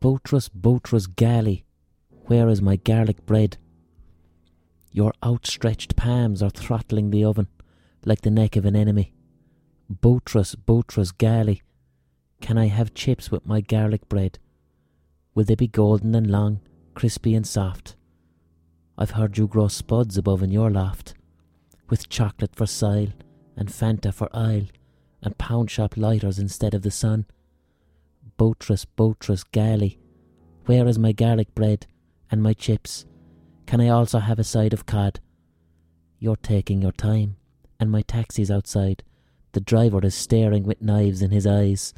Boutros, Boutros Ghali, where is my garlic bread? Your outstretched palms are throttling the oven like the neck of an enemy. Boutros, Boutros Ghali, can I have chips with my garlic bread? Will they be golden and long, crispy and soft? I've heard you grow spuds above in your loft, with chocolate for sile and Fanta for aisle, and pound shop lighters instead of the sun. Boutros, Boutros Ghali, where is my garlic bread and my chips? Can I also have a side of cod? You're taking your time, and my taxi's outside. The driver is staring with knives in his eyes.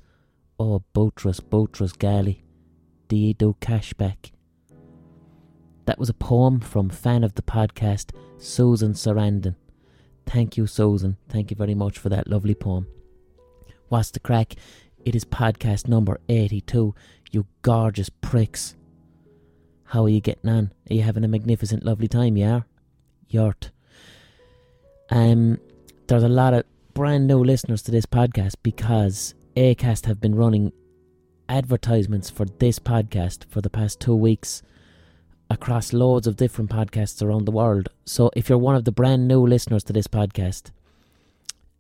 Oh, Boutros, Boutros Ghali, do ye do cashback? That was a poem from fan of the podcast, Susan Sarandon. Thank you, Susan. Thank you very much for that lovely poem. What's the crack? It is podcast number 82. You gorgeous pricks. How are you getting on? Are you having a magnificent, lovely time? Yeah? Yurt. Um, there's a lot of brand new listeners to this podcast because Acast have been running advertisements for this podcast for the past two weeks across loads of different podcasts around the world. So if you're one of the brand new listeners to this podcast,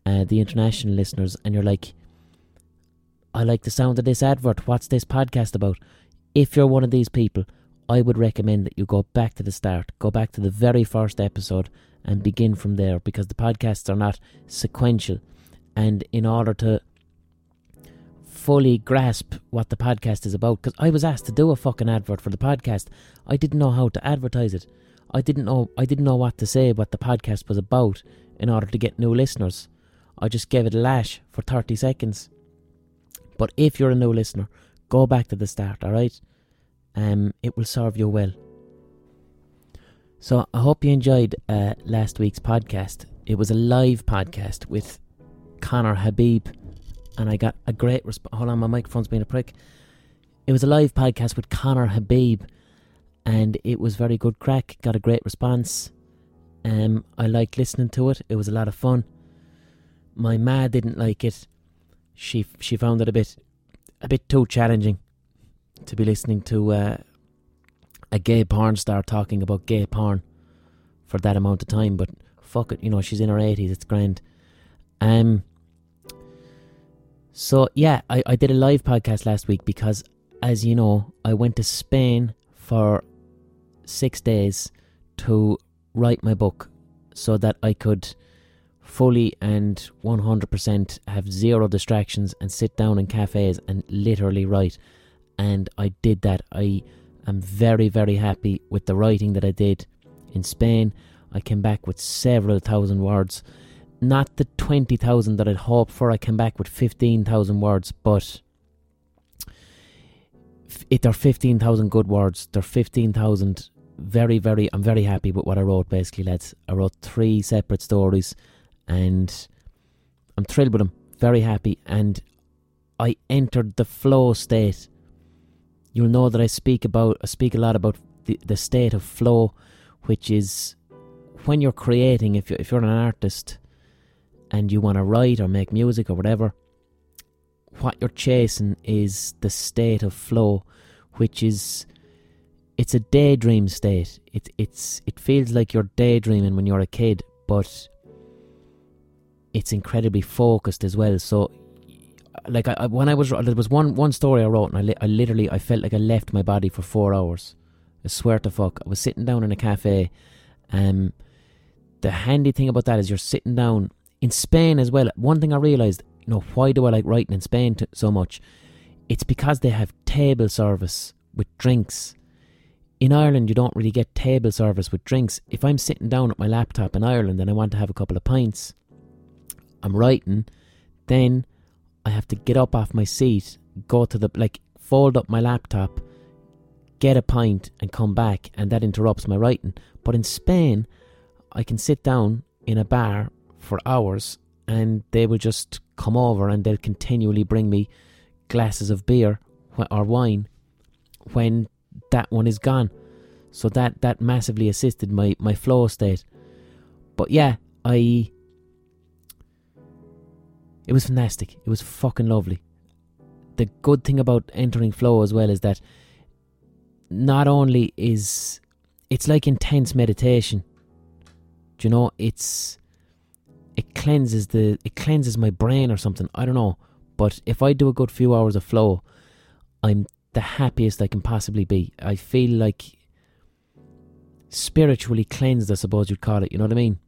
uh, the international listeners, and you're like, I like the sound of this advert. What's this podcast about? If you're one of these people, I would recommend that you go back to the start, go back to the very first episode, and begin from there because the podcasts are not sequential. And in order to fully grasp what the podcast is about, because I was asked to do a fucking advert for the podcast, I didn't know how to advertise it. I didn't know I didn't know what to say what the podcast was about in order to get new listeners. I just gave it a lash for 30 seconds but if you're a new listener, go back to the start, alright? Um, it will serve you well. So I hope you enjoyed uh, last week's podcast. It was a live podcast with Conner Habib, and I got a great response. Hold on, my microphone's being a prick. It was a live podcast with Conner Habib, and it was very good crack. Got a great response. Um, I liked listening to it. It was a lot of fun. My ma didn't like it she she found it a bit a bit too challenging to be listening to uh, a gay porn star talking about gay porn for that amount of time. But fuck it, you know she's in her eighties. It's grand. Um. So yeah, I, I did a live podcast last week because, as you know, I went to Spain for six days to write my book, so that I could fully and 100% have zero distractions and sit down in cafes and literally write. And I did that. I am very, very happy with the writing that I did in Spain. I came back with several thousand words. Not the 20,000 that I'd hoped for. I came back with 15,000 words, but it are 15,000 good words. They're 15,000 very, very, I'm very happy with what I wrote basically, lads. I wrote three separate stories and I'm thrilled with him, very happy, and I entered the flow state. You'll know that I speak about I speak a lot about the, the state of flow, which is when you're creating. If you if you're an artist and you want to write or make music or whatever, what you're chasing is the state of flow, which is it's a daydream state. It it's it feels like you're daydreaming when you're a kid, but it's incredibly focused as well. So, like I, when I was there was one one story I wrote, and I, li- I literally I felt like I left my body for four hours. I swear to fuck, I was sitting down in a cafe. Um, the handy thing about that is you're sitting down in Spain as well. One thing I realized, you know, why do I like writing in Spain t- so much? It's because they have table service with drinks. In Ireland, you don't really get table service with drinks. If I'm sitting down at my laptop in Ireland and I want to have a couple of pints, I'm writing, then I have to get up off my seat, go to the like fold up my laptop, get a pint and come back and that interrupts my writing. But in Spain, I can sit down in a bar for hours and they will just come over and they'll continually bring me glasses of beer or wine when that one is gone. So that that massively assisted my my flow state. But yeah, I it was fantastic. It was fucking lovely. The good thing about entering flow as well is that not only is it's like intense meditation. Do you know? It's it cleanses the it cleanses my brain or something. I don't know. But if I do a good few hours of flow, I'm the happiest I can possibly be. I feel like spiritually cleansed, I suppose you'd call it. You know what I mean?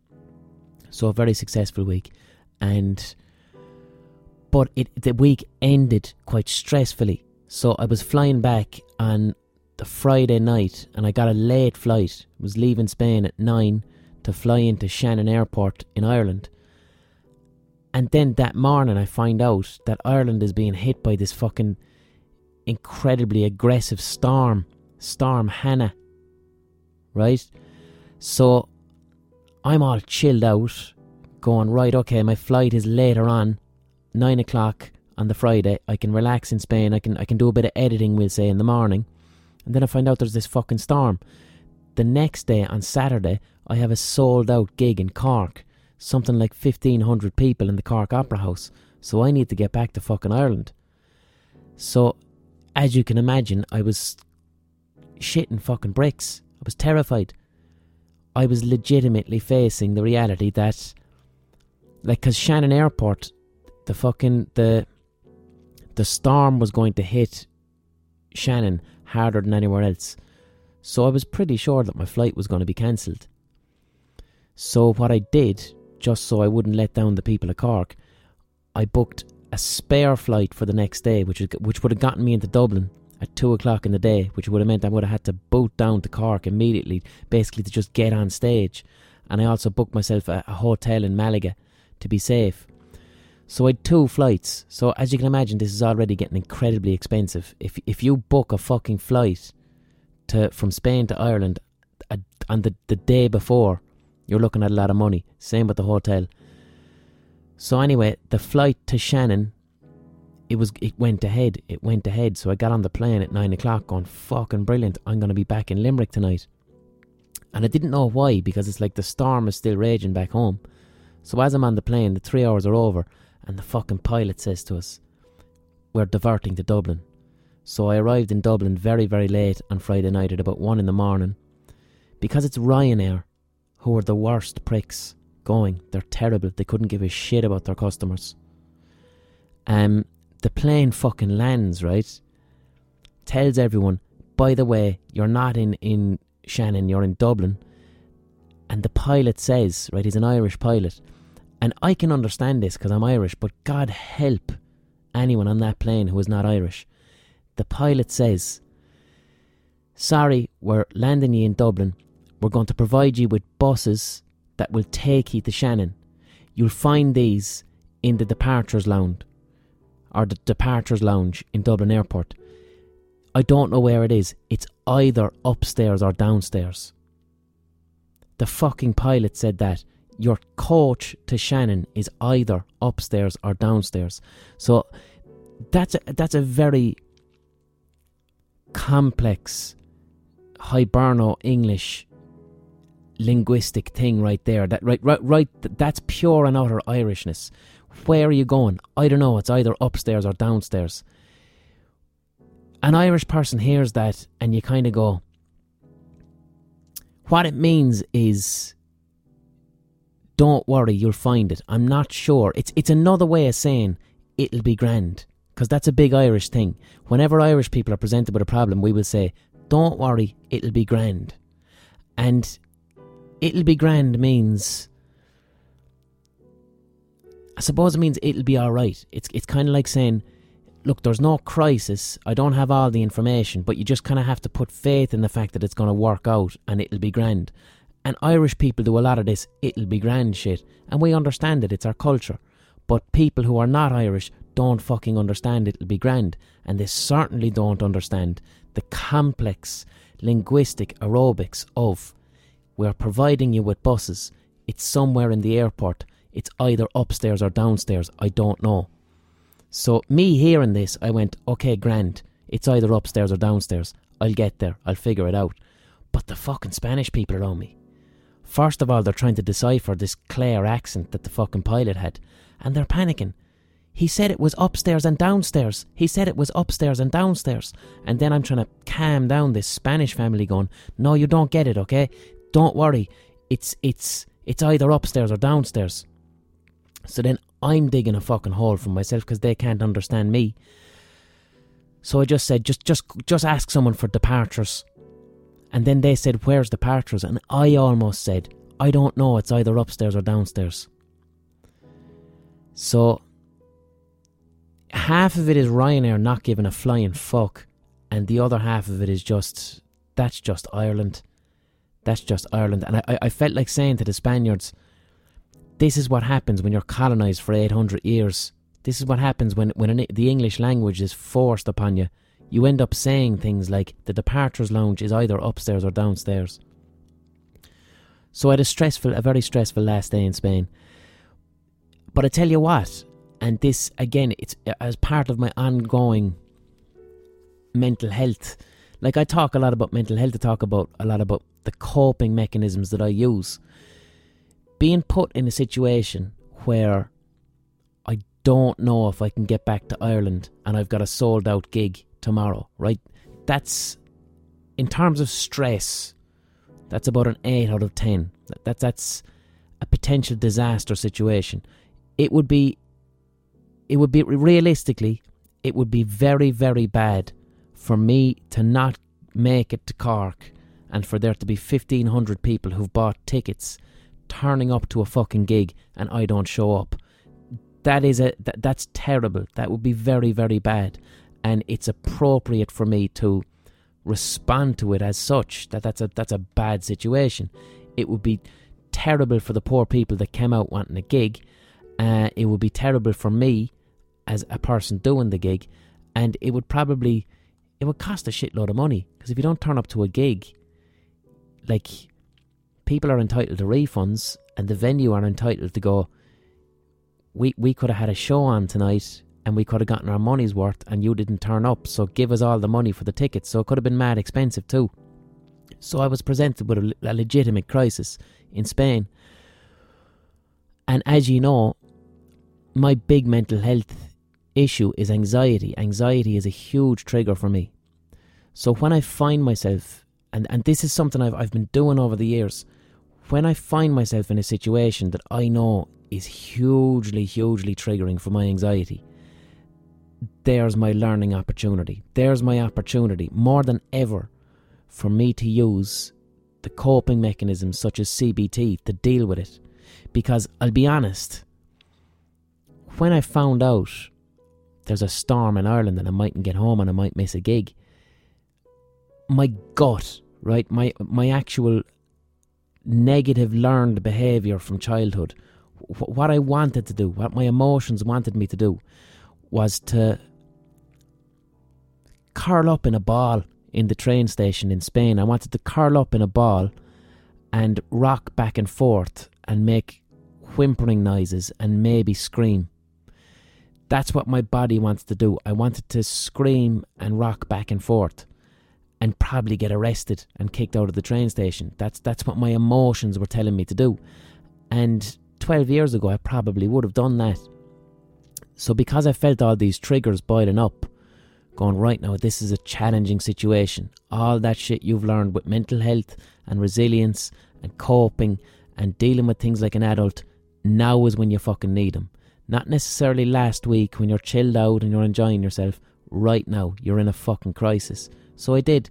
So a very successful week, and but it the week ended quite stressfully. So I was flying back on the Friday night, and I got a late flight. I was leaving Spain at nine to fly into Shannon Airport in Ireland. And then that morning, I find out that Ireland is being hit by this fucking incredibly aggressive storm, Storm Hannah. Right? So I'm all chilled out, going, right, okay, my flight is later on, nine o'clock on the Friday. I can relax in Spain. I can I can do a bit of editing, we'll say, in the morning. And then I find out there's this fucking storm. The next day, on Saturday, I have a sold out gig in Cork. Something like 1,500 people in the Cork Opera House. So I need to get back to fucking Ireland. So, as you can imagine, I was shitting fucking bricks. I was terrified. I was legitimately facing the reality that, like, because Shannon Airport, the fucking, the, the storm was going to hit Shannon harder than anywhere else. So I was pretty sure that my flight was going to be cancelled. So what I did, just so I wouldn't let down the people of Cork, I booked a spare flight for the next day, which which would have gotten me into Dublin at two o'clock in the day, which would have meant I would have had to boat down to Cork immediately, basically to just get on stage. And I also booked myself a, a hotel in Malaga to be safe. So I had two flights. So as you can imagine, this is already getting incredibly expensive. If if you book a fucking flight to from Spain to Ireland on the, the day before, you're looking at a lot of money. Same with the hotel. So anyway, the flight to Shannon, it was it went ahead. It went ahead. So I got on the plane at nine o'clock, going fucking brilliant. I'm gonna be back in Limerick tonight. And I didn't know why because it's like the storm is still raging back home. So as I'm on the plane, the three hours are over, and the fucking pilot says to us, "We're diverting to Dublin." So I arrived in Dublin very, very late on Friday night at about one in the morning. Because it's Ryanair, who are the worst pricks going. They're terrible. They couldn't give a shit about their customers. Um, the plane fucking lands, right? Tells everyone, by the way, you're not in, in Shannon, you're in Dublin. And the pilot says, right, he's an Irish pilot. And I can understand this because I'm Irish, but God help anyone on that plane who is not Irish. The pilot says, Sorry, we're landing you in Dublin. We're going to provide you with buses that will take you to Shannon. You'll find these in the departures lounge or the departures lounge in Dublin Airport. I don't know where it is. It's either upstairs or downstairs. The fucking pilot said that your coach to Shannon is either upstairs or downstairs. So that's a, that's a very complex Hiberno English linguistic thing right there. That right, right, right. That's pure and utter Irishness. Where are you going? I don't know. It's either upstairs or downstairs. An Irish person hears that, and you kind of go. What it means is, don't worry, you'll find it. I'm not sure. It's it's another way of saying it'll be grand because that's a big Irish thing. Whenever Irish people are presented with a problem, we will say, Don't worry, it'll be grand. And it'll be grand means. I suppose it means it'll be alright. It's, it's kind of like saying, Look, there's no crisis. I don't have all the information, but you just kind of have to put faith in the fact that it's going to work out and it'll be grand. And Irish people do a lot of this it'll be grand shit, and we understand it, it's our culture. But people who are not Irish don't fucking understand it'll be grand, and they certainly don't understand the complex linguistic aerobics of we're providing you with buses, it's somewhere in the airport, it's either upstairs or downstairs, I don't know. So, me hearing this, I went, okay, grand, it's either upstairs or downstairs, I'll get there, I'll figure it out. But the fucking Spanish people around me. First of all, they're trying to decipher this Clare accent that the fucking pilot had, and they're panicking He said it was upstairs and downstairs. He said it was upstairs and downstairs. And then I'm trying to calm down this Spanish family going, No, you don't get it, okay? Don't worry. It's it's it's either upstairs or downstairs. So then I'm digging a fucking hole for myself because they can't understand me. So I just said, just just just ask someone for departures. And then they said, Where's departures? And I almost said, I don't know, it's either upstairs or downstairs. So half of it is Ryanair not giving a flying fuck, and the other half of it is just that's just Ireland. That's just Ireland. And I, I felt like saying to the Spaniards, this is what happens when you're colonized for 800 years. This is what happens when, when an, the English language is forced upon you. You end up saying things like the departures lounge is either upstairs or downstairs. So I had a stressful, a very stressful last day in Spain. But I tell you what, and this again, it's uh, as part of my ongoing mental health. Like I talk a lot about mental health, I talk about a lot about the coping mechanisms that I use. Being put in a situation where I don't know if I can get back to Ireland and I've got a sold out gig tomorrow, right? That's in terms of stress, that's about an 8 out of 10. That, that that's a potential disaster situation. It would be it would be realistically it would be very very bad for me to not make it to Cork and for there to be 1500 people who've bought tickets turning up to a fucking gig and I don't show up. That is a that, that's terrible. That would be very very bad and it's appropriate for me to respond to it as such that that's a that's a bad situation. It would be terrible for the poor people that came out wanting a gig. Uh, it would be terrible for me as a person doing the gig, and it would probably it would cost a shitload of money because if you don't turn up to a gig, like people are entitled to refunds and the venue are entitled to go. We we could have had a show on tonight and we could have gotten our money's worth and you didn't turn up, so give us all the money for the tickets. So it could have been mad expensive too. So I was presented with a, a legitimate crisis in Spain. And as you know, my big mental health issue is anxiety. Anxiety is a huge trigger for me. So when I find myself, and, and this is something I've, I've been doing over the years, when I find myself in a situation that I know is hugely, hugely triggering for my anxiety, there's my learning opportunity. There's my opportunity more than ever for me to use the coping mechanisms such as CBT to deal with it. Because I'll be honest, when I found out there's a storm in Ireland and I mightn't get home and I might miss a gig, my gut, right, my my actual negative learned behaviour from childhood, what I wanted to do, what my emotions wanted me to do, was to curl up in a ball in the train station in Spain. I wanted to curl up in a ball and rock back and forth and make whimpering noises and maybe scream. That's what my body wants to do. I wanted to scream and rock back and forth and probably get arrested and kicked out of the train station. That's that's what my emotions were telling me to do. And 12 years ago I probably would have done that. So, because I felt all these triggers boiling up, going, right now, this is a challenging situation. All that shit you've learned with mental health and resilience and coping and dealing with things like an adult, now is when you fucking need them. Not necessarily last week when you're chilled out and you're enjoying yourself. Right now, you're in a fucking crisis. So I did.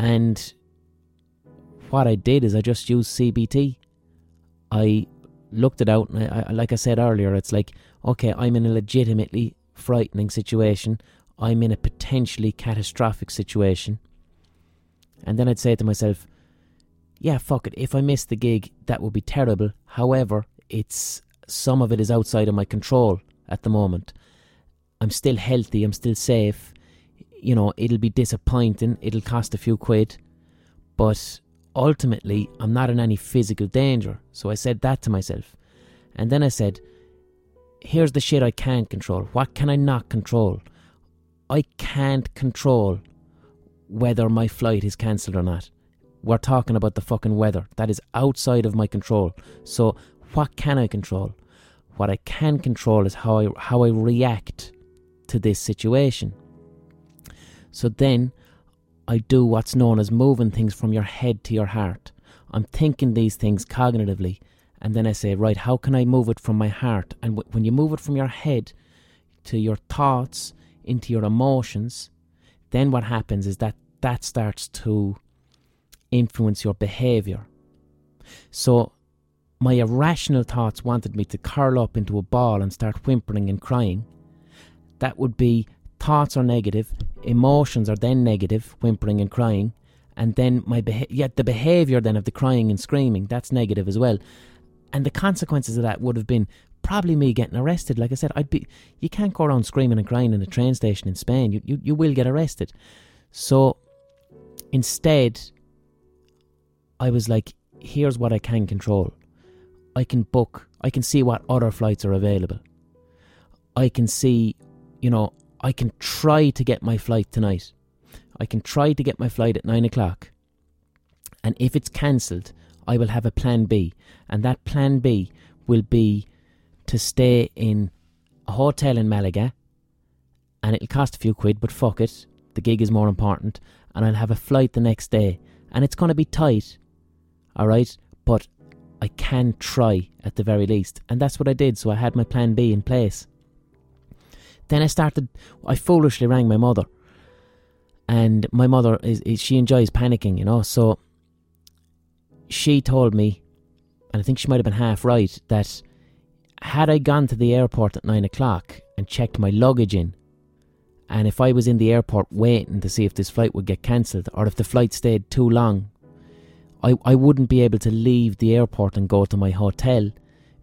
And what I did is I just used CBT. I looked it out, and I, I, like I said earlier, it's like okay, I'm in a legitimately frightening situation, I'm in a potentially catastrophic situation. And then I'd say to myself, yeah, fuck it, if I miss the gig, that would be terrible. However, it's some of it is outside of my control at the moment. I'm still healthy, I'm still safe. You know, it'll be disappointing, it'll cost a few quid, but ultimately, I'm not in any physical danger. So I said that to myself. And then I said, here's the shit I can't control. What can I not control? I can't control whether my flight is cancelled or not. We're talking about the fucking weather. That is outside of my control. So, what can I control? What I can control is how I, how I react to this situation. So then I do what's known as moving things from your head to your heart. I'm thinking these things cognitively, and then I say, right, how can I move it from my heart? And w- when you move it from your head to your thoughts, into your emotions, then what happens is that that starts to influence your behavior. So, my irrational thoughts wanted me to curl up into a ball and start whimpering and crying. That would be thoughts are negative, emotions are then negative, whimpering and crying, and then my beha- yet the behavior then of the crying and screaming that's negative as well. And the consequences of that would have been probably me getting arrested. Like I said, I'd be you can't go around screaming and crying in a train station in Spain. You you, you will get arrested. So instead I was like, here's what I can control. I can book I can see what other flights are available. I can see, you know, I can try to get my flight tonight. I can try to get my flight at nine o'clock. And if it's cancelled, I will have a plan B. And that plan B will be to stay in a hotel in Malaga. And it'll cost a few quid, but fuck it. The gig is more important. And I'll have a flight the next day. And it's going to be tight. Alright? But I can try at the very least. And that's what I did. So I had my plan B in place. Then I started, I foolishly rang my mother. And my mother, is, is she enjoys panicking, you know. So she told me, and I think she might have been half right, that had I gone to the airport at nine o'clock and checked my luggage in, and if I was in the airport waiting to see if this flight would get cancelled or if the flight stayed too long, I, I wouldn't be able to leave the airport and go to my hotel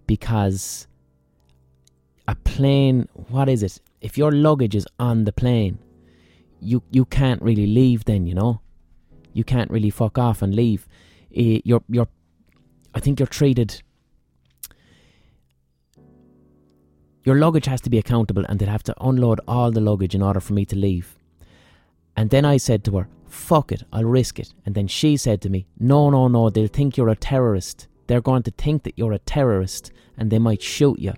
because a plane, what is it? If your luggage is on the plane, you, you can't really leave then, you know? You can't really fuck off and leave. Uh, you're, you're, I think you're treated Your luggage has to be accountable and they'd have to unload all the luggage in order for me to leave. And then I said to her, fuck it, I'll risk it. And then she said to me, no, no, no, they'll think you're a terrorist. They're going to think that you're a terrorist and they might shoot you.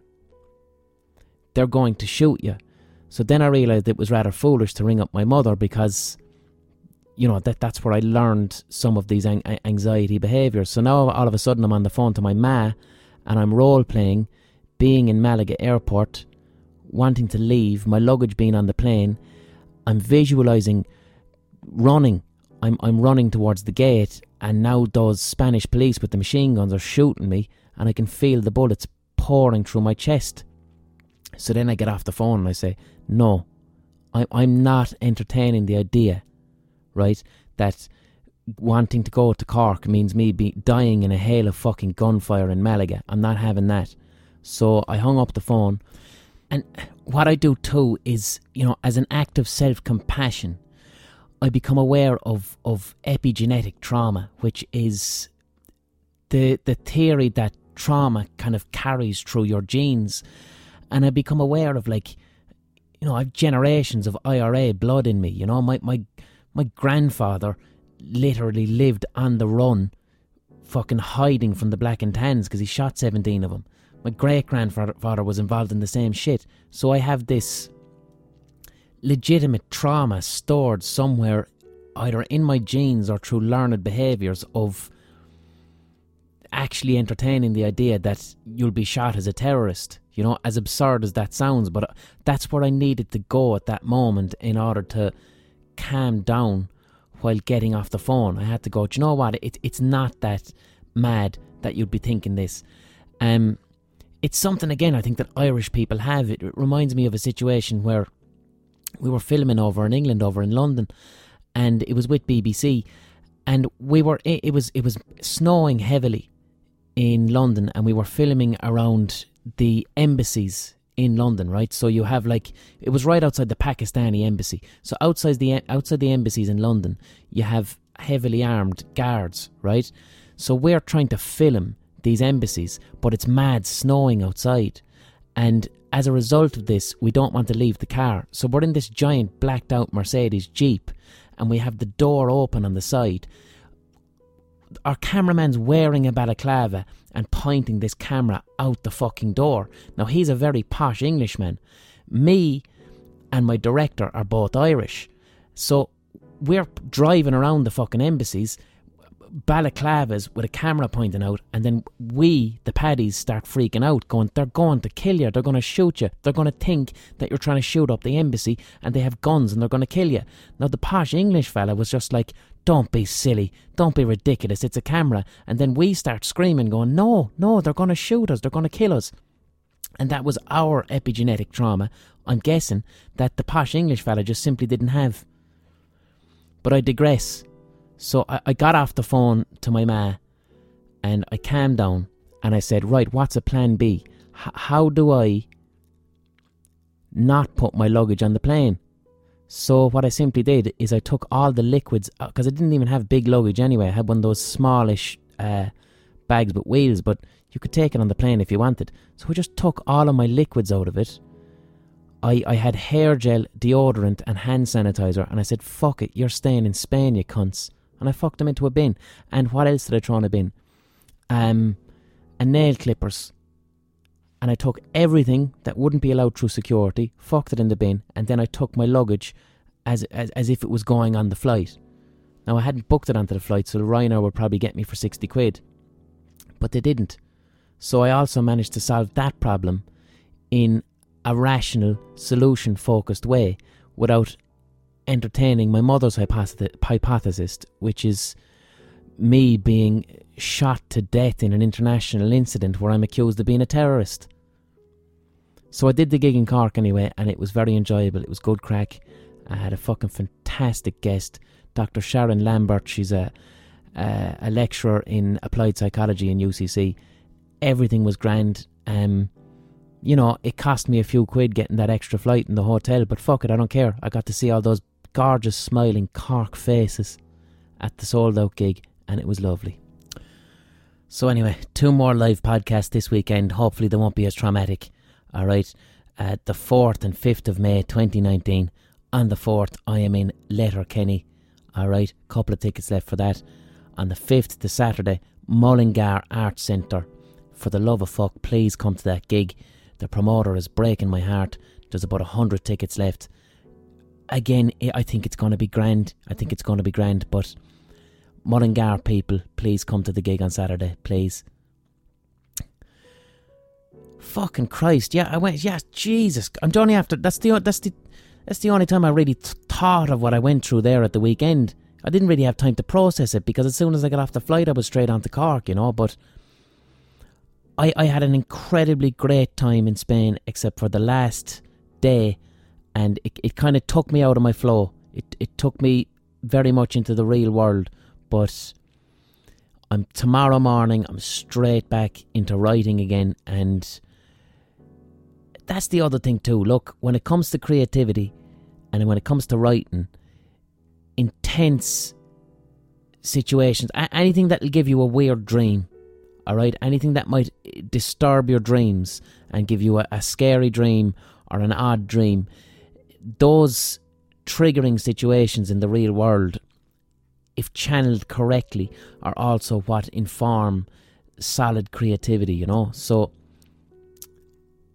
They're going to shoot you. So then I realised it was rather foolish to ring up my mother because, you know, that that's where I learned some of these an- anxiety behaviours. So now all of a sudden I'm on the phone to my ma and I'm role playing being in Malaga airport, wanting to leave, my luggage being on the plane, I'm visualizing running. I'm I'm running towards the gate and now those Spanish police with the machine guns are shooting me and I can feel the bullets pouring through my chest. So then I get off the phone and I say, No, I I'm not entertaining the idea, right, that wanting to go to Cork means me be dying in a hail of fucking gunfire in Malaga. I'm not having that. So I hung up the phone. And what I do too is, you know, as an act of self compassion, I become aware of, of epigenetic trauma, which is the the theory that trauma kind of carries through your genes. And I become aware of like you know, I've generations of IRA blood in me. You know, my my my grandfather literally lived on the run, fucking hiding from the black and tans because he shot seventeen of them. My great grandfather was involved in the same shit. So I have this legitimate trauma stored somewhere, either in my genes or through learned behaviours of actually entertaining the idea that you'll be shot as a terrorist. You know, as absurd as that sounds, but uh, that's where I needed to go at that moment in order to calm down while getting off the phone. I had to go, do you know what? It, it's not that mad that you'd be thinking this. Um, it's something again I think that Irish people have. It, it reminds me of a situation where we were filming over in England, over in London, and it was with BBC, and we were it, it was it was snowing heavily in London, and we were filming around the embassies in London, right? So you have like it was right outside the Pakistani embassy. So outside the outside the embassies in London, you have heavily armed guards, right? So we're trying to film these embassies, but it's mad snowing outside. And as a result of this, we don't want to leave the car. So we're in this giant blacked out Mercedes Jeep and we have the door open on the side. Our cameraman's wearing a balaclava and pointing this camera out the fucking door. Now, he's a very posh Englishman. Me and my director are both Irish. So we're driving around the fucking embassies balaclavas with a camera pointing out, and then we, the paddies, start freaking out, going, they're going to kill you, they're going to shoot you, they're going to think that you're trying to shoot up the embassy, and they have guns and they're going to kill you. Now, the posh English fella was just like, don't be silly, don't be ridiculous, it's a camera. And then we start screaming, going, no, no, they're going to shoot us, they're going to kill us. And that was our epigenetic trauma. I'm guessing that the posh English fella just simply didn't have. But I digress. So I, I got off the phone to my ma and I calmed down and I said, Right, what's a plan B? H- how do I not put my luggage on the plane? So what I simply did is I took all the liquids because uh, I didn't even have big luggage anyway. I had one of those smallish uh, bags with wheels, but you could take it on the plane if you wanted. So I just took all of my liquids out of it. I, I had hair gel, deodorant, and hand sanitizer, and I said, "Fuck it, you're staying in Spain, you cunts." and I fucked them into a bin. And what else did I throw in a bin? Um, and nail clippers. And I took everything that wouldn't be allowed through security, fucked it in the bin, and then I took my luggage as, as, as if it was going on the flight. Now, I hadn't booked it onto the flight, so the Ryanair would probably get me for 60 quid. But they didn't. So I also managed to solve that problem in a rational, solution focused way without entertaining my mother's hypothesis, which is me being shot to death in an international incident where I'm accused of being a terrorist. So I did the gig in Cork anyway, and it was very enjoyable. It was good crack. I had a fucking fantastic guest, Dr. Sharon Lambert. She's a a, a lecturer in applied psychology in UCC. Everything was grand. Um, you know, it cost me a few quid getting that extra flight in the hotel, but fuck it, I don't care. I got to see all those gorgeous, smiling Cork faces at the sold out gig, and it was lovely. So, anyway, two more live podcasts this weekend. Hopefully, they won't be as traumatic. All right. Uh, the 4th and 5th of May 2019. On the 4th, I am in Letterkenny. All right. Couple of tickets left for that. On the 5th, the Saturday, Mullingar Arts Centre. For the love of fuck, please come to that gig. The promoter is breaking my heart. There's about a hundred tickets left again, I think it's going to be grand. I think it's going to be grand. But Mullingar people, please come to the gig on Saturday, please. Fucking Christ! Yeah, I went. Yeah, Jesus! I'm only after. That's the that's the that's the only time I really th- thought of what I went through there at the weekend. I didn't really have time to process it because as soon as I got off the flight, I was straight on to Cork, you know. But I I had an incredibly great time in Spain, except for the last day and it, it kind of took me out of my flow. It it took me very much into the real world, but I'm tomorrow morning. I'm straight back into writing again, and that's the other thing too. Look, when it comes to creativity, and when it comes to writing, intense situations, anything that'll give you a weird dream, all right, anything that might eh, disturb your dreams and give you a, a scary dream or an odd dream those triggering situations in the real world, if channeled correctly, are also what inform solid creativity, you know? So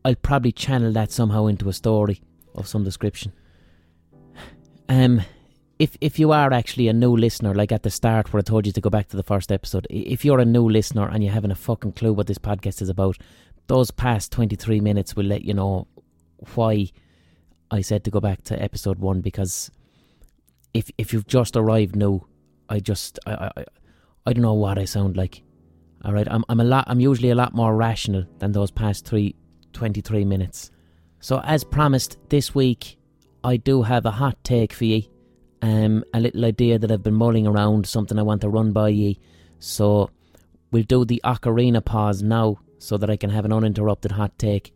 I'll probably channel that somehow into a story of some description. Um, if if you are actually a new listener, like at the start where I told you to go back to the first episode, if you're a new listener and you haven't a fucking clue what this podcast is about, those past 23 minutes will let you know why I said to go back to episode one because if if you've just arrived now, I just I I, I don't know what I sound like. All right, I'm I'm a lot I'm usually a lot more rational than those past three 23 minutes. So as promised, this week I do have a hot take for ye. Um, a little idea that I've been mulling around, something I want to run by ye. So we'll do the ocarina pause now so that I can have an uninterrupted hot take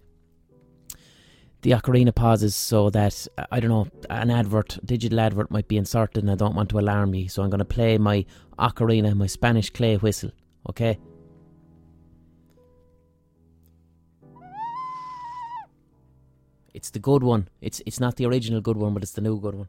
the ocarina pauses so that I don't know an advert, digital advert might be inserted, and I don't want to alarm you. So I'm going to play my ocarina, my Spanish clay whistle. Okay. It's the good one. It's it's not the original good one, but it's the new good one.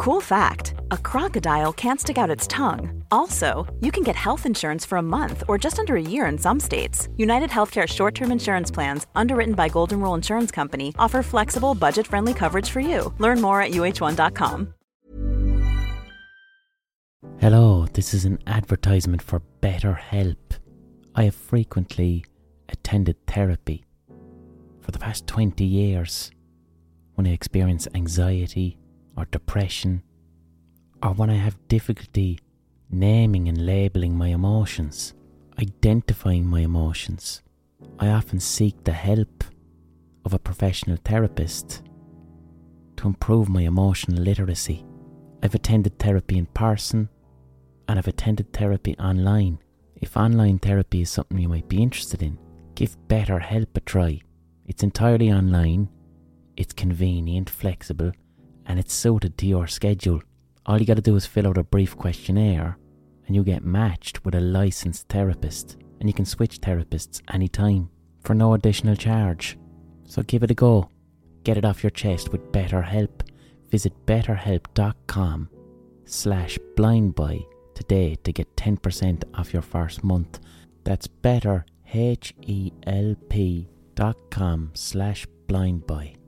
Cool fact a crocodile can't stick out its tongue. Also, you can get health insurance for a month or just under a year in some states. United Healthcare short term insurance plans, underwritten by Golden Rule Insurance Company, offer flexible, budget friendly coverage for you. Learn more at uh1.com. Hello, this is an advertisement for BetterHelp. I have frequently attended therapy for the past 20 years when I experience anxiety or depression, or when I have difficulty naming and labeling my emotions, identifying my emotions. I often seek the help of a professional therapist to improve my emotional literacy. I've attended therapy in person and I've attended therapy online. If online therapy is something you might be interested in, give BetterHelp a try. It's entirely online, it's convenient, flexible, and it's suited to your schedule. All you gotta do is fill out a brief questionnaire and you get matched with a licensed therapist and you can switch therapists anytime for no additional charge. So give it a go. Get it off your chest with BetterHelp. Visit betterhelp.com slash blindboy today to get 10% off your first month. That's betterhelp.com slash blindboy.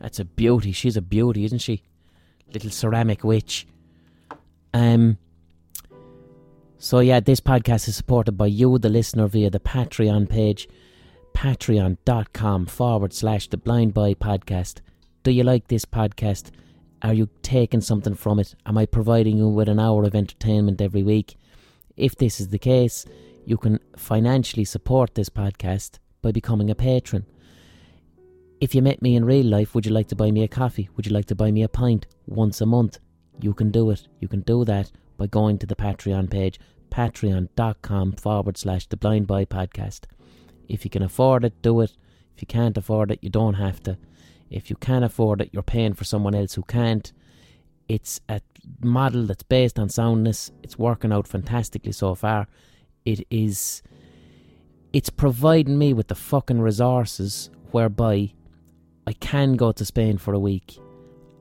That's a beauty. She's a beauty, isn't she? Little ceramic witch. Um. So yeah, this podcast is supported by you, the listener, via the Patreon page, patreon.com forward slash the Blind Boy Podcast. Do you like this podcast? Are you taking something from it? Am I providing you with an hour of entertainment every week? If this is the case, you can financially support this podcast by becoming a patron. If you met me in real life, would you like to buy me a coffee? Would you like to buy me a pint once a month? You can do it. You can do that by going to the Patreon page, patreon.com forward slash the blind boy podcast. If you can afford it, do it. If you can't afford it, you don't have to. If you can't afford it, you're paying for someone else who can't. It's a model that's based on soundness. It's working out fantastically so far. It is. It's providing me with the fucking resources whereby I can go to Spain for a week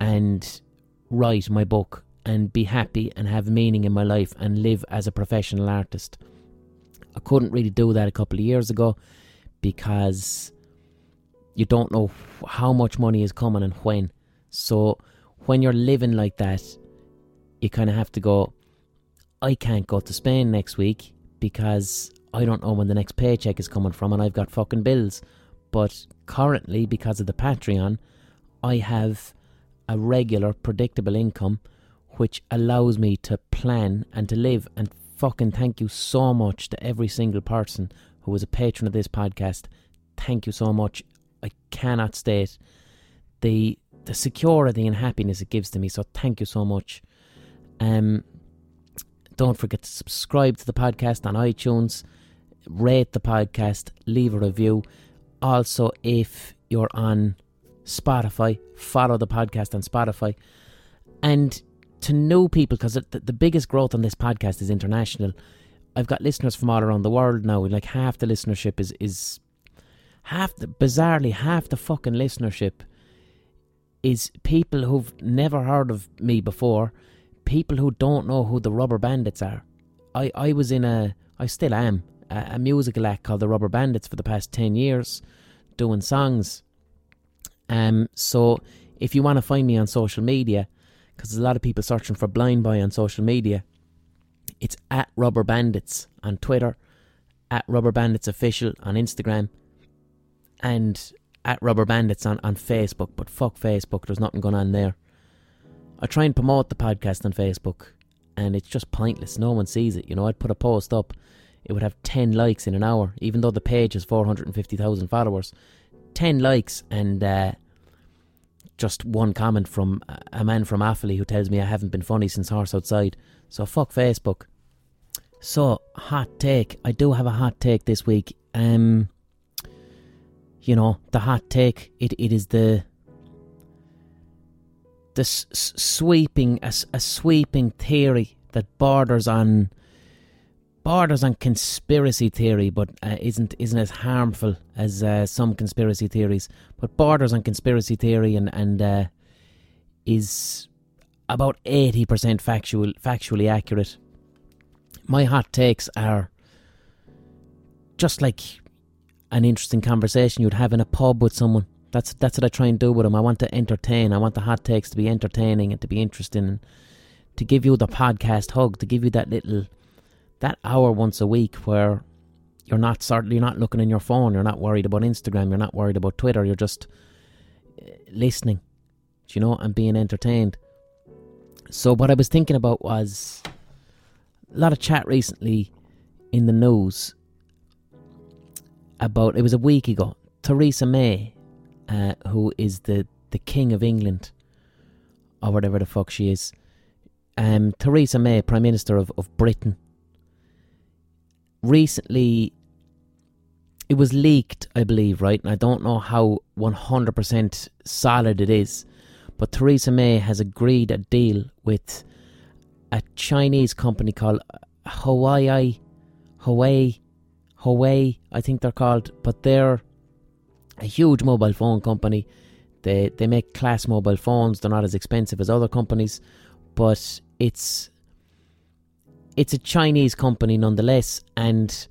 and write my book and be happy and have meaning in my life and live as a professional artist. I couldn't really do that a couple of years ago because you don't know how much money is coming and when. So when you're living like that, you kind of have to go, I can't go to Spain next week because I don't know when the next paycheck is coming from and I've got fucking bills. But currently, because of the Patreon, I have a regular, predictable income which allows me to plan and to live. And fucking thank you so much to every single person who is a patron of this podcast. Thank you so much. I cannot state the the security and happiness it gives to me. So thank you so much. Um, don't forget to subscribe to the podcast on iTunes, rate the podcast, leave a review. Also, if you're on Spotify, follow the podcast on Spotify. And to know people, because the, the biggest growth on this podcast is international. I've got listeners from all around the world now. Like half the listenership is is half the bizarrely half the fucking listenership is people who've never heard of me before, people who don't know who the Rubber Bandits are. I I was in a I still am a, musical act called the Rubber Bandits for the past ten years, doing songs. Um, so if you want to find me on social media, because there's a lot of people searching for Blind Boy on social media. It's at Rubber Bandits on Twitter, at Rubber Bandits Official on Instagram, and at Rubber Bandits on, on Facebook. But fuck Facebook, there's nothing going on there. I try and promote the podcast on Facebook, and it's just pointless. No one sees it. You know, I'd put a post up. It would have 10 likes in an hour, even though the page has 450,000 followers. 10 likes and uh, just one comment from a man from Offaly who tells me I haven't been funny since Horse Outside. So fuck Facebook. So, hot take. I do have a hot take this week. Um, you know, the hot take, it, it is the the s- sweeping a, a sweeping theory that borders on borders on conspiracy theory, but uh, isn't isn't as harmful as uh, some conspiracy theories. But borders on conspiracy theory and and uh, is about eighty percent factual factually accurate. My hot takes are just like an interesting conversation you'd have in a pub with someone. That's that's what I try and do with them. I want to entertain. I want the hot takes to be entertaining and to be interesting, and to give you the podcast hug, to give you that little that hour once a week where you're not certainly not looking in your phone, you're not worried about Instagram, you're not worried about Twitter, you're just eh, listening, you know, and being entertained. So what I was thinking about was a lot of chat recently in the news about it was a week ago. Theresa May, uh, who is the the King of England, or whatever the fuck she is. Um, Theresa May, Prime Minister of, of Britain, recently it was leaked, I believe, right? And I don't know how 100% solid it is, but Theresa May has agreed a deal with a Chinese company called Hawaii, Hawaii, Hawaii, I think they're called, but they're a huge mobile phone company. They they make class mobile phones. They're not as expensive as other companies, but it's it's a Chinese company nonetheless, and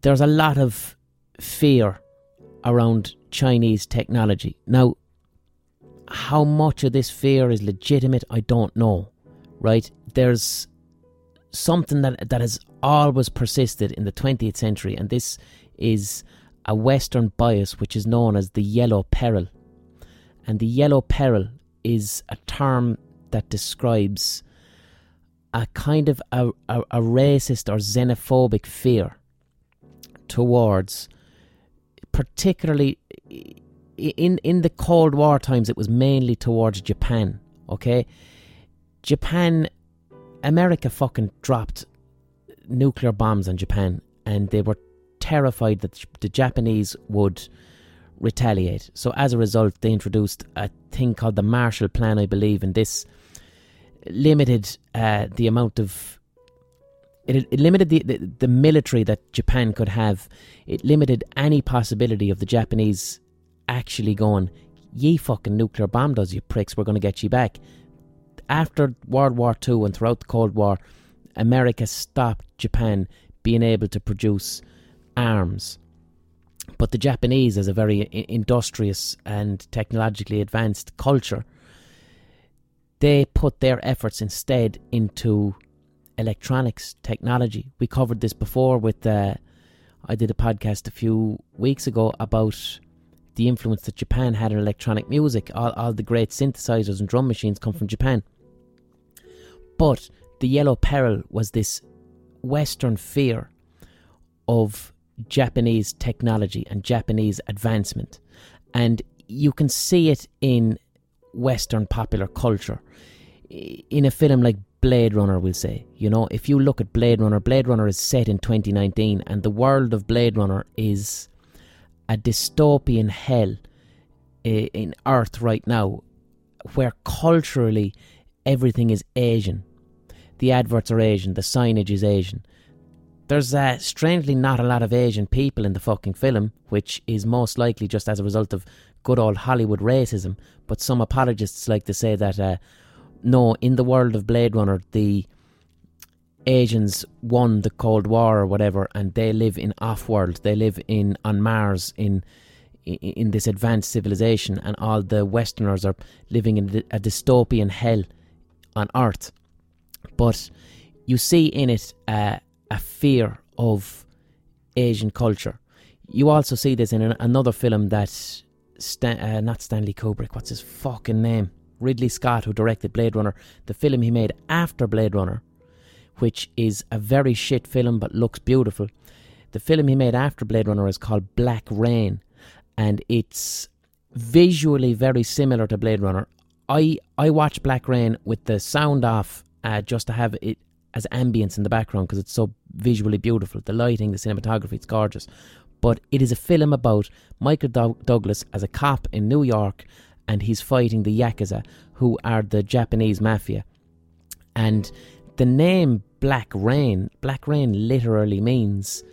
there's a lot of fear around Chinese technology. Now, how much of this fear is legitimate, I don't know. Right? There's something that that has always persisted in the 20th century, and this is a Western bias which is known as the yellow peril. And the yellow peril is a term that describes a kind of a, a, a racist or xenophobic fear towards, particularly in in the Cold War times, it was mainly towards Japan. Okay, Japan, America fucking dropped nuclear bombs on Japan, and they were terrified that the Japanese would retaliate. So as a result, they introduced a thing called the Marshall Plan, I believe, and this limited uh, the amount of it, it limited the, the, the military that Japan could have. It limited any possibility of the Japanese actually going, "Ye fucking nuclear bombed us, you pricks! We're going to get you back." After World War Two and throughout the Cold War, America stopped Japan being able to produce arms. But the Japanese, as a very industrious and technologically advanced culture, they put their efforts instead into electronics technology. We covered this before with, uh, I did a podcast a few weeks ago about the influence that Japan had in electronic music. All, all the great synthesizers and drum machines come from Japan. But the yellow peril was this Western fear of Japanese technology and Japanese advancement. And you can see it in Western popular culture. In a film like Blade Runner, we'll say. You know, if you look at Blade Runner, Blade Runner is set in 2019, and the world of Blade Runner is a dystopian hell in Earth right now, where culturally everything is Asian. The adverts are Asian, the signage is Asian. There's uh, strangely not a lot of Asian people in the fucking film, which is most likely just as a result of good old Hollywood racism. But some apologists like to say that uh, no, in the world of Blade Runner, the Asians won the Cold War or whatever, and they live in off-world. They live in on Mars in in this advanced civilization, and all the Westerners are living in a dystopian hell on Earth. But you see in it uh, a fear of Asian culture. You also see this in an, another film that Stan, uh, not Stanley Kubrick. What's his fucking name? Ridley Scott, who directed Blade Runner, the film he made after Blade Runner, which is a very shit film but looks beautiful. The film he made after Blade Runner is called Black Rain, and it's visually very similar to Blade Runner. I I watch Black Rain with the sound off uh, just to have it as ambience in the background because it's so visually beautiful. The lighting, the cinematography, it's gorgeous. But it is a film about Michael Douglas as a cop in New York and he's fighting the Yakuza, who are the Japanese mafia. And the name Black Rain, Black Rain literally means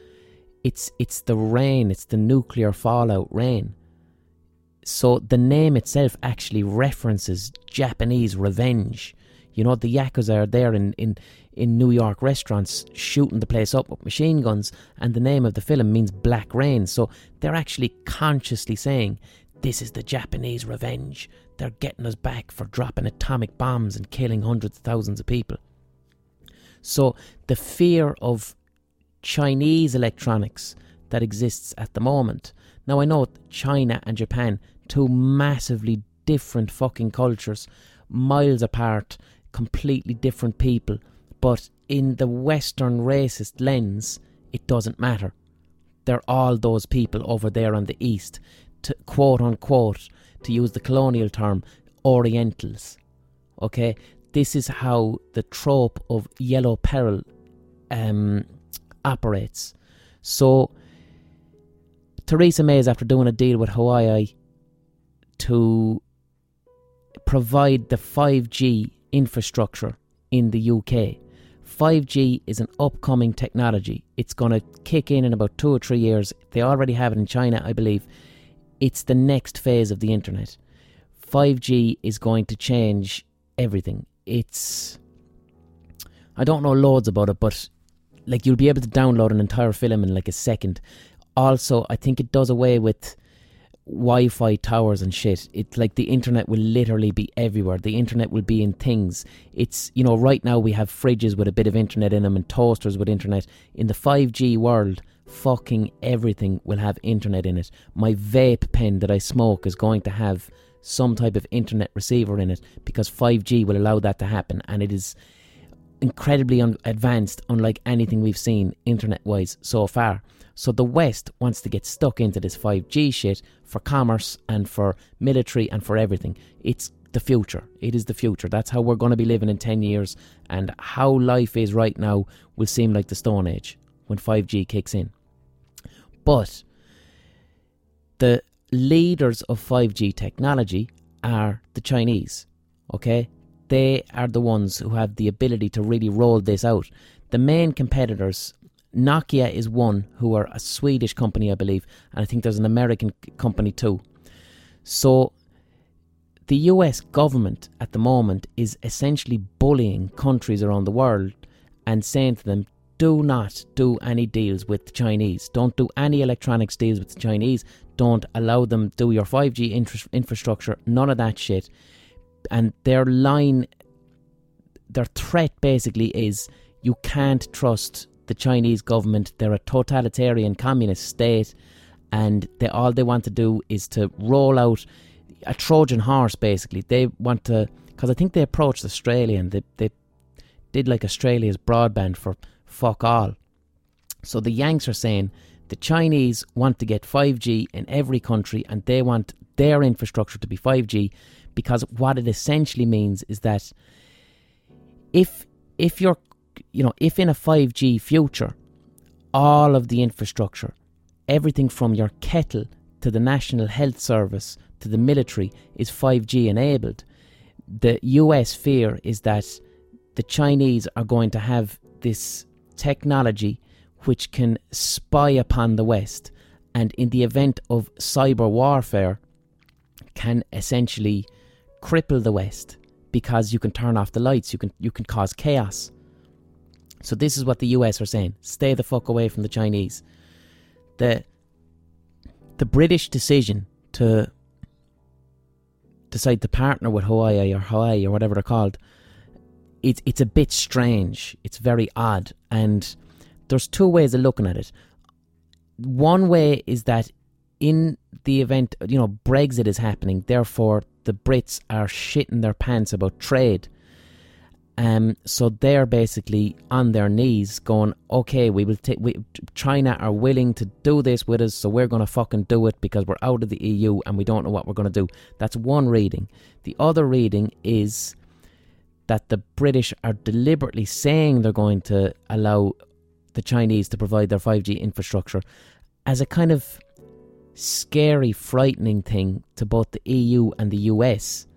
it's it's the rain, it's the nuclear fallout rain. So the name itself actually references Japanese revenge. You know, the Yakuza are there in, in, in New York restaurants shooting the place up with machine guns, and the name of the film means Black Rain. So they're actually consciously saying, This is the Japanese revenge. They're getting us back for dropping atomic bombs and killing hundreds of thousands of people. So the fear of Chinese electronics that exists at the moment. Now I know China and Japan, two massively different fucking cultures, miles apart, completely different people, but in the Western racist lens, it doesn't matter. They're all those people over there on the east, to quote unquote, to use the colonial term, Orientals. Okay, this is how the trope of yellow peril um, operates. So, Theresa May is after doing a deal with Huawei to provide the 5G infrastructure in the UK. 5G is an upcoming technology. It's going to kick in in about two or three years. They already have it in China, I believe. It's the next phase of the internet. 5G is going to change everything. It's. I don't know loads about it, but like you'll be able to download an entire film in like a second. Also, I think it does away with Wi-Fi towers and shit. It's like the internet will literally be everywhere. The internet will be in things. It's you know right now we have fridges with a bit of internet in them and toasters with internet. In the 5G world, fucking everything will have internet in it. My vape pen that I smoke is going to have some type of internet receiver in it because 5G will allow that to happen and it is incredibly un- advanced, unlike anything we've seen internet wise so far. So the West wants to get stuck into this 5G shit for commerce and for military and for everything. It's the future. It is the future. That's how we're going to be living in 10 years. And how life is right now will seem like the Stone Age when 5G kicks in. But the leaders of 5G technology are the Chinese. Okay? They are the ones who have the ability to really roll this out. The main competitors, Nokia is one, who are a Swedish company, I believe, and I think there's an American company too. So the US government at the moment is essentially bullying countries around the world and saying to them, do not do any deals with the Chinese. Don't do any electronics deals with the Chinese. Don't allow them to do your 5G infrastructure. None of that shit and their line, their threat basically is you can't trust the Chinese government. They're a totalitarian communist state, and they all they want to do is to roll out a Trojan horse. Basically, they want to because I think they approached Australia and they they did like Australia's broadband for fuck all. So the Yanks are saying the Chinese want to get 5G in every country and they want their infrastructure to be 5G because what it essentially means is that if if you're you know if in a 5G future all of the infrastructure everything from your kettle to the National Health Service to the military is 5G enabled the US fear is that the Chinese are going to have this technology which can spy upon the West and in the event of cyber warfare can essentially cripple the West because you can turn off the lights, you can you can cause chaos. So this is what the US are saying. Stay the fuck away from the Chinese. The the British decision to decide to partner with Hawaii or Hawaii or whatever they're called, it's it's a bit strange. It's very odd. And there's two ways of looking at it. One way is that in the event, you know, Brexit is happening, therefore the Brits are shitting their pants about trade. Um, so they're basically on their knees going, okay, we will take, China are willing to do this with us, so we're going to fucking do it because we're out of the EU and we don't know what we're going to do. That's one reading. The other reading is that the British are deliberately saying they're going to allow the Chinese to provide their 5G infrastructure as a kind of scary, frightening thing to both the EU and the US,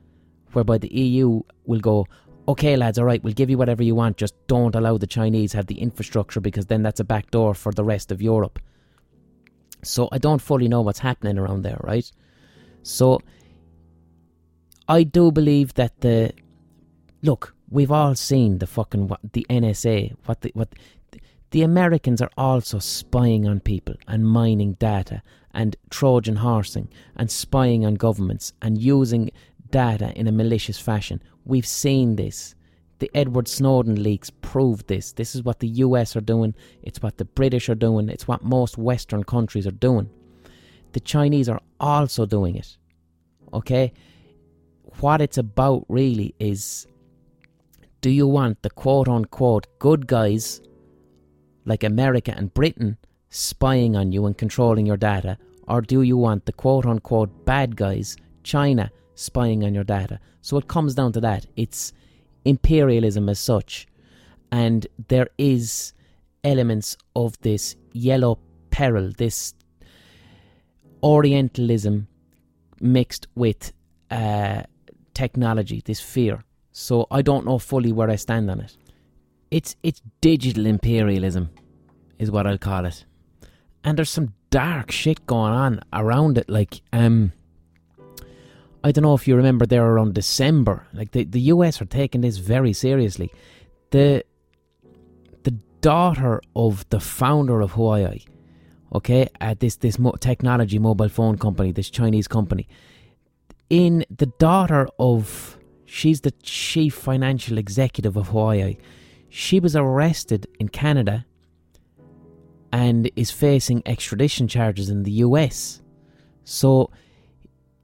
whereby the EU will go, okay, lads, all right, we'll give you whatever you want, just don't allow the Chinese have the infrastructure because then that's a back door for the rest of Europe. So I don't fully know what's happening around there, right? So I do believe that the look, we've all seen the fucking what the NSA, what the what the Americans are also spying on people and mining data and Trojan horsing and spying on governments and using data in a malicious fashion. We've seen this. The Edward Snowden leaks proved this. This is what the US are doing. It's what the British are doing. It's what most Western countries are doing. The Chinese are also doing it. Okay? What it's about really is do you want the quote unquote good guys like America and Britain spying on you and controlling your data, or do you want the quote unquote bad guys, China, spying on your data? So it comes down to that. It's imperialism as such. And there is elements of this yellow peril, this Orientalism mixed with uh, technology, this fear. So I don't know fully where I stand on it. It's it's digital imperialism, is what I'll call it. And there's some dark shit going on around it. Like, um, I don't know if you remember there around December. Like the the US are taking this very seriously. The the daughter of the founder of Huawei, okay, at this this mo- technology mobile phone company, this Chinese company, in the daughter of she's the chief financial executive of Huawei she was arrested in Canada and is facing extradition charges in the US. So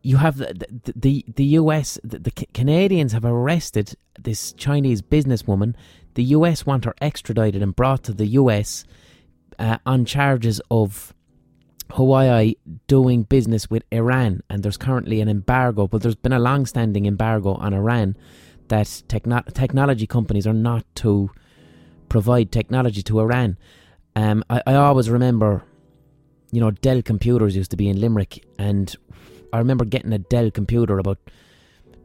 you have the the, the, US the, the Canadians have arrested this Chinese businesswoman. The US want her extradited and brought to the US uh, on charges of Huawei doing business with Iran, and there's currently an embargo. But there's been a long-standing embargo on Iran that techno- technology companies are not to provide technology to Iran. Um, I, I always remember, you know, Dell computers used to be in Limerick, and I remember getting a Dell computer about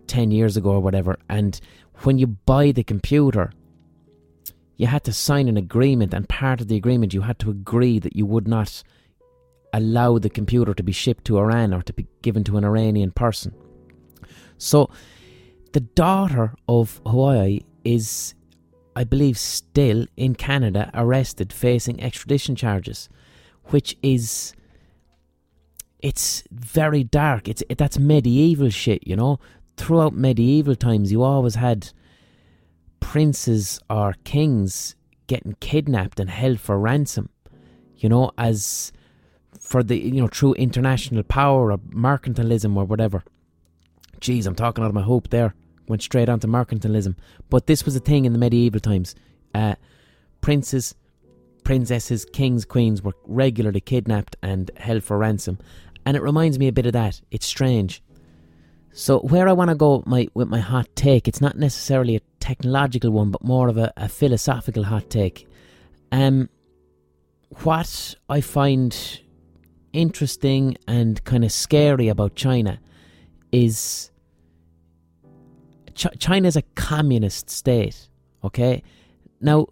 10 years ago or whatever. And when you buy the computer, you had to sign an agreement, and part of the agreement, you had to agree that you would not allow the computer to be shipped to Iran or to be given to an Iranian person. So, the daughter of Huawei is I believe, still in Canada, arrested, facing extradition charges, which is it's very dark. It's it, that's medieval shit, you know. Throughout medieval times, you always had princes or kings getting kidnapped and held for ransom, you know, as for the you know true international power or mercantilism or whatever. Jeez, I'm talking out of my hope there went straight on to mercantilism. But this was a thing in the medieval times. Uh, princes, princesses, kings, queens were regularly kidnapped and held for ransom. And it reminds me a bit of that. It's strange. So where I want to go my, with my hot take, it's not necessarily a technological one, but more of a, a philosophical hot take. Um, what I find interesting and kind of scary about China is Ch- China is a communist state, okay? Now,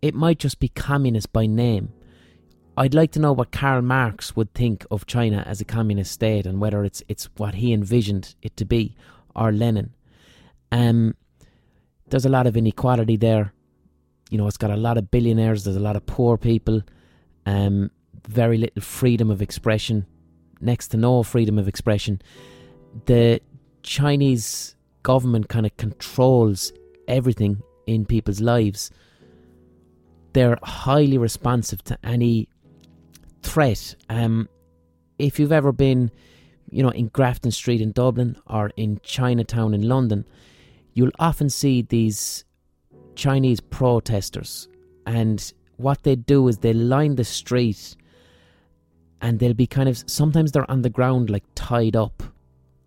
it might just be communist by name. I'd like to know what Karl Marx would think of China as a communist state and whether it's it's what he envisioned it to be, or Lenin. Um, there's a lot of inequality there. You know, it's got a lot of billionaires. There's a lot of poor people. Um, very little freedom of expression, next to no freedom of expression. The Chinese government kind of controls everything in people's lives. They're highly responsive to any threat. Um, if you've ever been, you know, in Grafton Street in Dublin or in Chinatown in London, you'll often see these Chinese protesters, and what they do is they line the street and they'll be kind of sometimes they're on the ground like tied up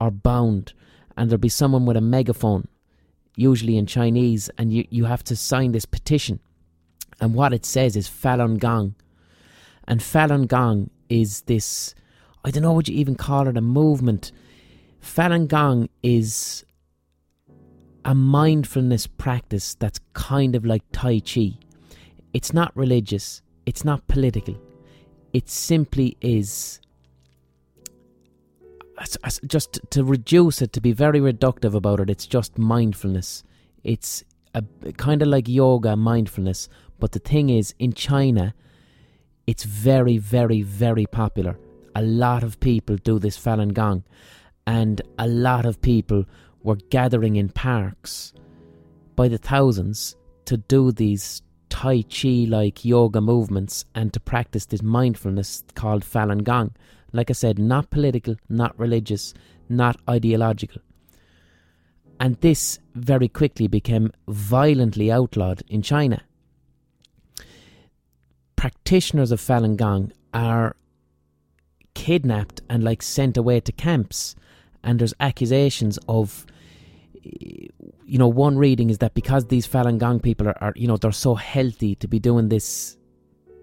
or bound and there'll be someone with a megaphone usually in chinese and you, you have to sign this petition. And what it says is falun gong. And falun gong is this i don't know what you even call it a movement? Falun gong is a mindfulness practice that's kind of like tai chi. It's not religious. It's not political. It simply is just to reduce it to be very reductive about it it's just mindfulness. It's a kind of like yoga mindfulness. But the thing is in china it's very very very popular. A lot of people do this falun gong. And a lot of people were gathering in parks by the thousands to do these Tai Chi like yoga movements and to practice this mindfulness called Falun Gong. Like I said, not political, not religious, not ideological. And this very quickly became violently outlawed in China. Practitioners of Falun Gong are kidnapped and like sent away to camps, and there's accusations of you know, one reading is that because these Falun Gong people are, are, you know, they're so healthy to be doing this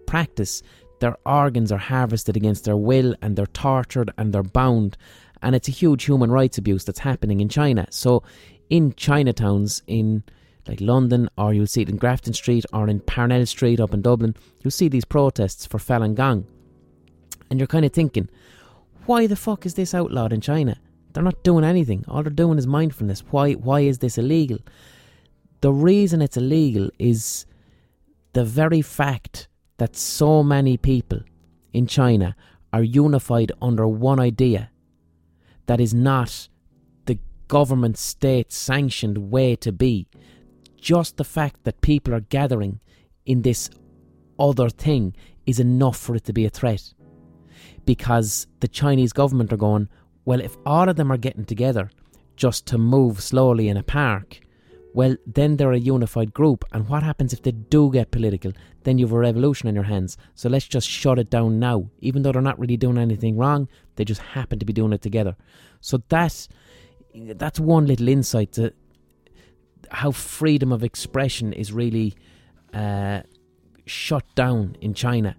practice, their organs are harvested against their will and they're tortured and they're bound. And it's a huge human rights abuse that's happening in China. So, in Chinatowns in like London, or you'll see it in Grafton Street or in Parnell Street up in Dublin, you'll see these protests for Falun Gong. And you're kind of thinking, why the fuck is this outlawed in China? They're not doing anything. All they're doing is mindfulness. Why why is this illegal? The reason it's illegal is the very fact that so many people in China are unified under one idea that is not the government state sanctioned way to be. Just the fact that people are gathering in this other thing is enough for it to be a threat. Because the Chinese government are going, well, if all of them are getting together just to move slowly in a park, well, then they're a unified group. And what happens if they do get political? Then you have a revolution on your hands. So let's just shut it down now. Even though they're not really doing anything wrong, they just happen to be doing it together. So that's that's one little insight to how freedom of expression is really uh, shut down in China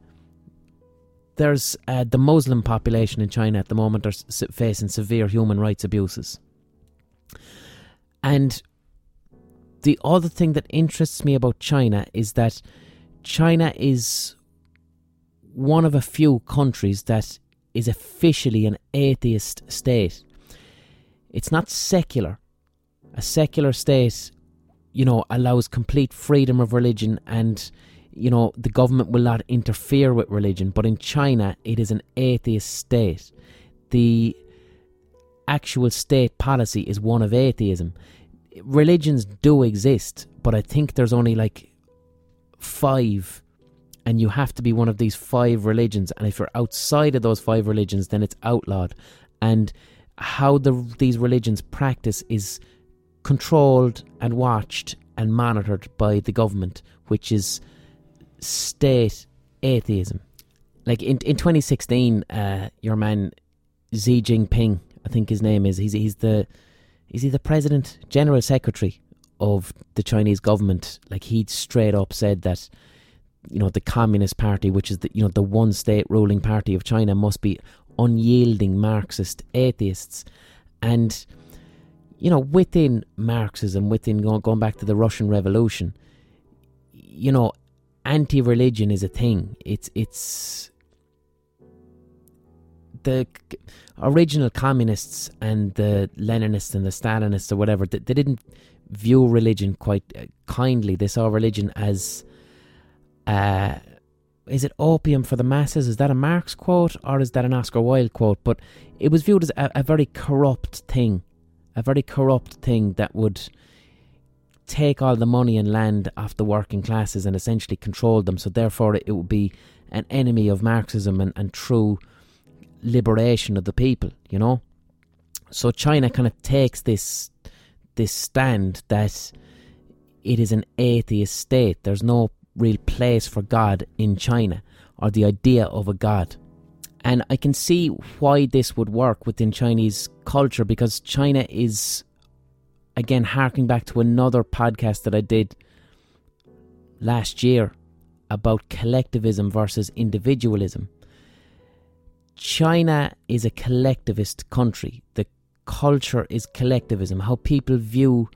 there's uh, the Muslim population in China at the moment are facing severe human rights abuses. And the other thing that interests me about China is that China is one of a few countries that is officially an atheist state. It's not secular. A secular state, you know, allows complete freedom of religion and you know, the government will not interfere with religion, but in China, it is an atheist state. The actual state policy is one of atheism. Religions do exist, but I think there's only like five, and you have to be one of these five religions. And if you're outside of those five religions, then it's outlawed. And how the, these religions practice is controlled and watched and monitored by the government, which is state atheism. Like in in 2016, uh, your man Xi Jinping, I think his name is, he's he's the is he the president, general secretary of the Chinese government? Like he straight up said that you know the Communist Party, which is the you know the one state ruling party of China, must be unyielding Marxist atheists, and you know within Marxism, within going back to the Russian Revolution, you know anti-religion is a thing. It's it's the original communists and the Leninists and the Stalinists or whatever. They, they didn't view religion quite uh, kindly. They saw religion as uh, is it opium for the masses? Is that a Marx quote or is that an Oscar Wilde quote? But it was viewed as a, a very corrupt thing, a very corrupt thing that would take all the money and land off the working classes and essentially control them. So therefore, it would be an enemy of Marxism and, and true liberation of the people. You know, so China kind of takes this this stand that it is an atheist state. There's no real place for God in China or the idea of a God. And I can see why this would work within Chinese culture because China is, again, harking back to another podcast that I did last year about collectivism versus individualism. China is a collectivist country. The culture is collectivism. How people view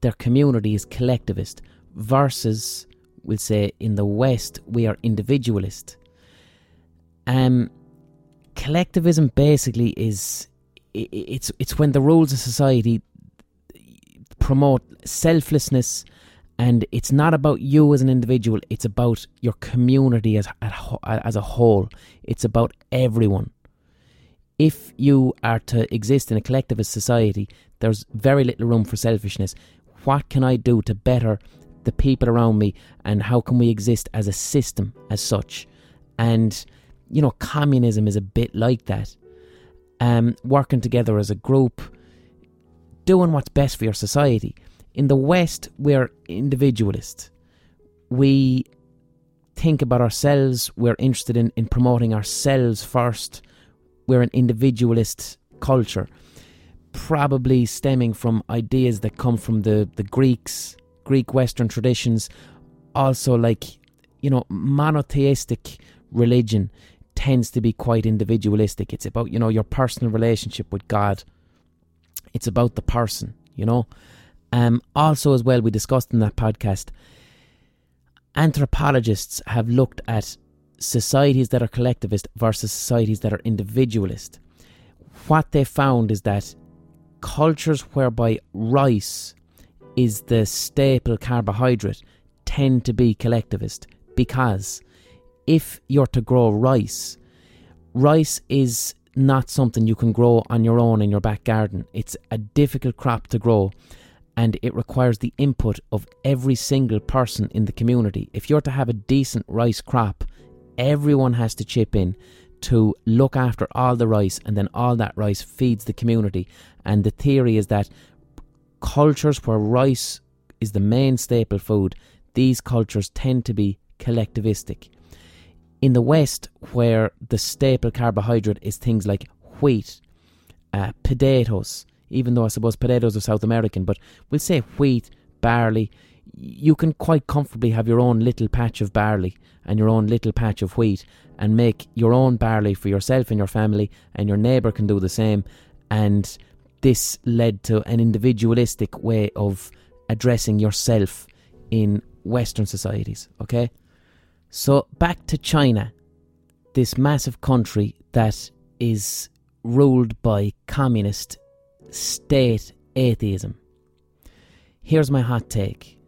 their community is collectivist versus, we'll say, in the West, we are individualist. Um, collectivism basically is it's it's when the rules of society promote selflessness and it's not about you as an individual it's about your community as as a whole. It's about everyone. If you are to exist in a collectivist society there's very little room for selfishness. What can i do to better the people around me and how can we exist as a system as such? And you know communism is a bit like that. Um, working together as a group doing what's best for your society in the West, we're individualist. We think about ourselves. We're interested in, in promoting ourselves first. We're an individualist culture, probably stemming from ideas that come from the, the Greeks, Greek Western traditions. Also, like, you know, monotheistic religion tends to be quite individualistic. It's about, you know, your personal relationship with God. It's about the person, you know. Um, also, as well, we discussed in that podcast, anthropologists have looked at societies that are collectivist versus societies that are individualist. What they found is that cultures whereby rice is the staple carbohydrate tend to be collectivist because if you're to grow rice, rice is not something you can grow on your own in your back garden. It's a difficult crop to grow and it requires the input of every single person in the community. If you're to have a decent rice crop, everyone has to chip in to look after all the rice, and then all that rice feeds the community. And the theory is that cultures where rice is the main staple food, these cultures tend to be collectivistic. In the West, where the staple carbohydrate is things like wheat, uh, potatoes, even though I suppose potatoes are South American, but we'll say wheat, barley. You can quite comfortably have your own little patch of barley and your own little patch of wheat and make your own barley for yourself and your family, and your neighbour can do the same. And this led to an individualistic way of addressing yourself in Western societies, okay? So back to China, this massive country that is ruled by communist state atheism. Here's my hot take.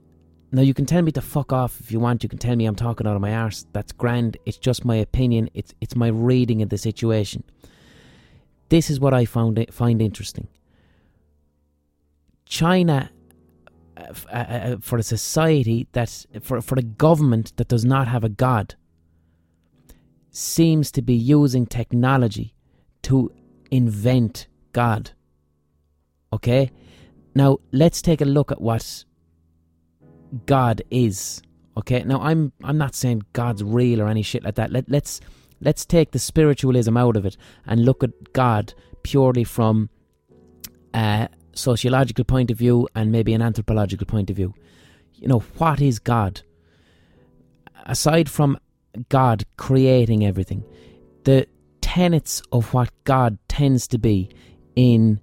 Now, you can tell me to fuck off if you want. You can tell me I'm talking out of my arse. That's grand. It's just my opinion. It's, it's my reading of the situation. This is what I found find interesting. China, uh, uh, uh, for a society that, for, for a government that does not have a God, seems to be using technology to invent God. Okay? Now, let's take a look at what God is. Okay? Now, I'm I'm not saying God's real or any shit like that. Let, let's let's take the spiritualism out of it and look at God purely from a sociological point of view and maybe an anthropological point of view. You know, what is God? Aside from God creating everything, the tenets of what God tends to be in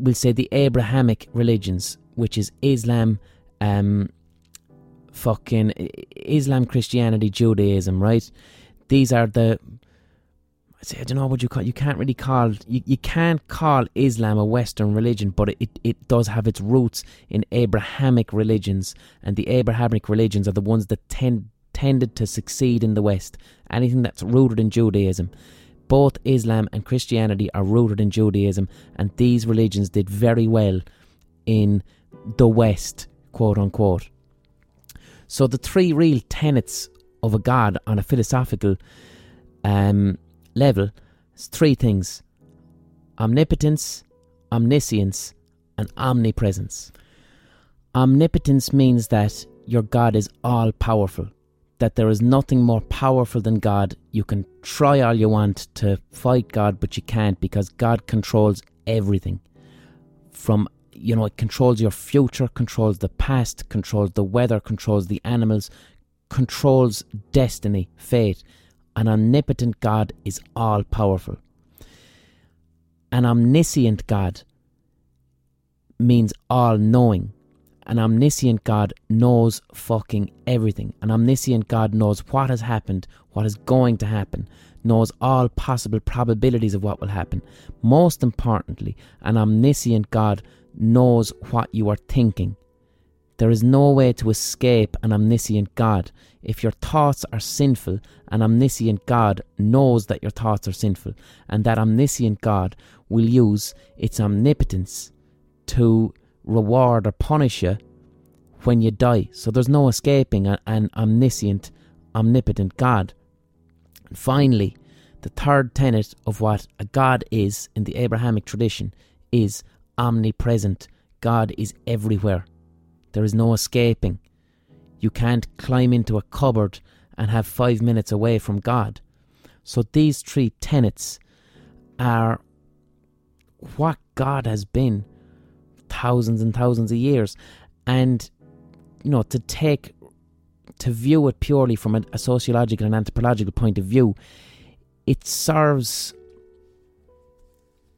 we'll say the Abrahamic religions, which is Islam, um, fucking Islam, Christianity, Judaism, right? These are the I say I don't know what you call. You can't really call you, you can't call Islam a Western religion, but it, it does have its roots in Abrahamic religions, and the Abrahamic religions are the ones that tend tended to succeed in the West. Anything that's rooted in Judaism, both Islam and Christianity are rooted in Judaism, and these religions did very well in the West, quote unquote. So, the three real tenets of a God on a philosophical um, level is three things omnipotence, omniscience, and omnipresence. Omnipotence means that your God is all powerful, that there is nothing more powerful than God. You can try all you want to fight God, but you can't because God controls everything. From, you know, it controls your future, controls the past, controls the weather, controls the animals, controls destiny, fate. An omnipotent God is all powerful. An omniscient God means all knowing an omniscient God knows fucking everything. An omniscient God knows what has happened, what is going to happen, knows all possible probabilities of what will happen. Most importantly, an omniscient God knows what you are thinking. There is no way to escape an omniscient God. If your thoughts are sinful, an omniscient God knows that your thoughts are sinful, and that omniscient God will use its omnipotence to reward or punish you when you die. So there's no escaping an omniscient, omnipotent God. And finally, the third tenet of what a God is in the Abrahamic tradition is omnipresent. God is everywhere. There is no escaping. You can't climb into a cupboard and have five minutes away from God. So these three tenets are what God has been thousands and thousands of years. And, you know, to take, to view it purely from a, sociological and anthropological point of view, it serves,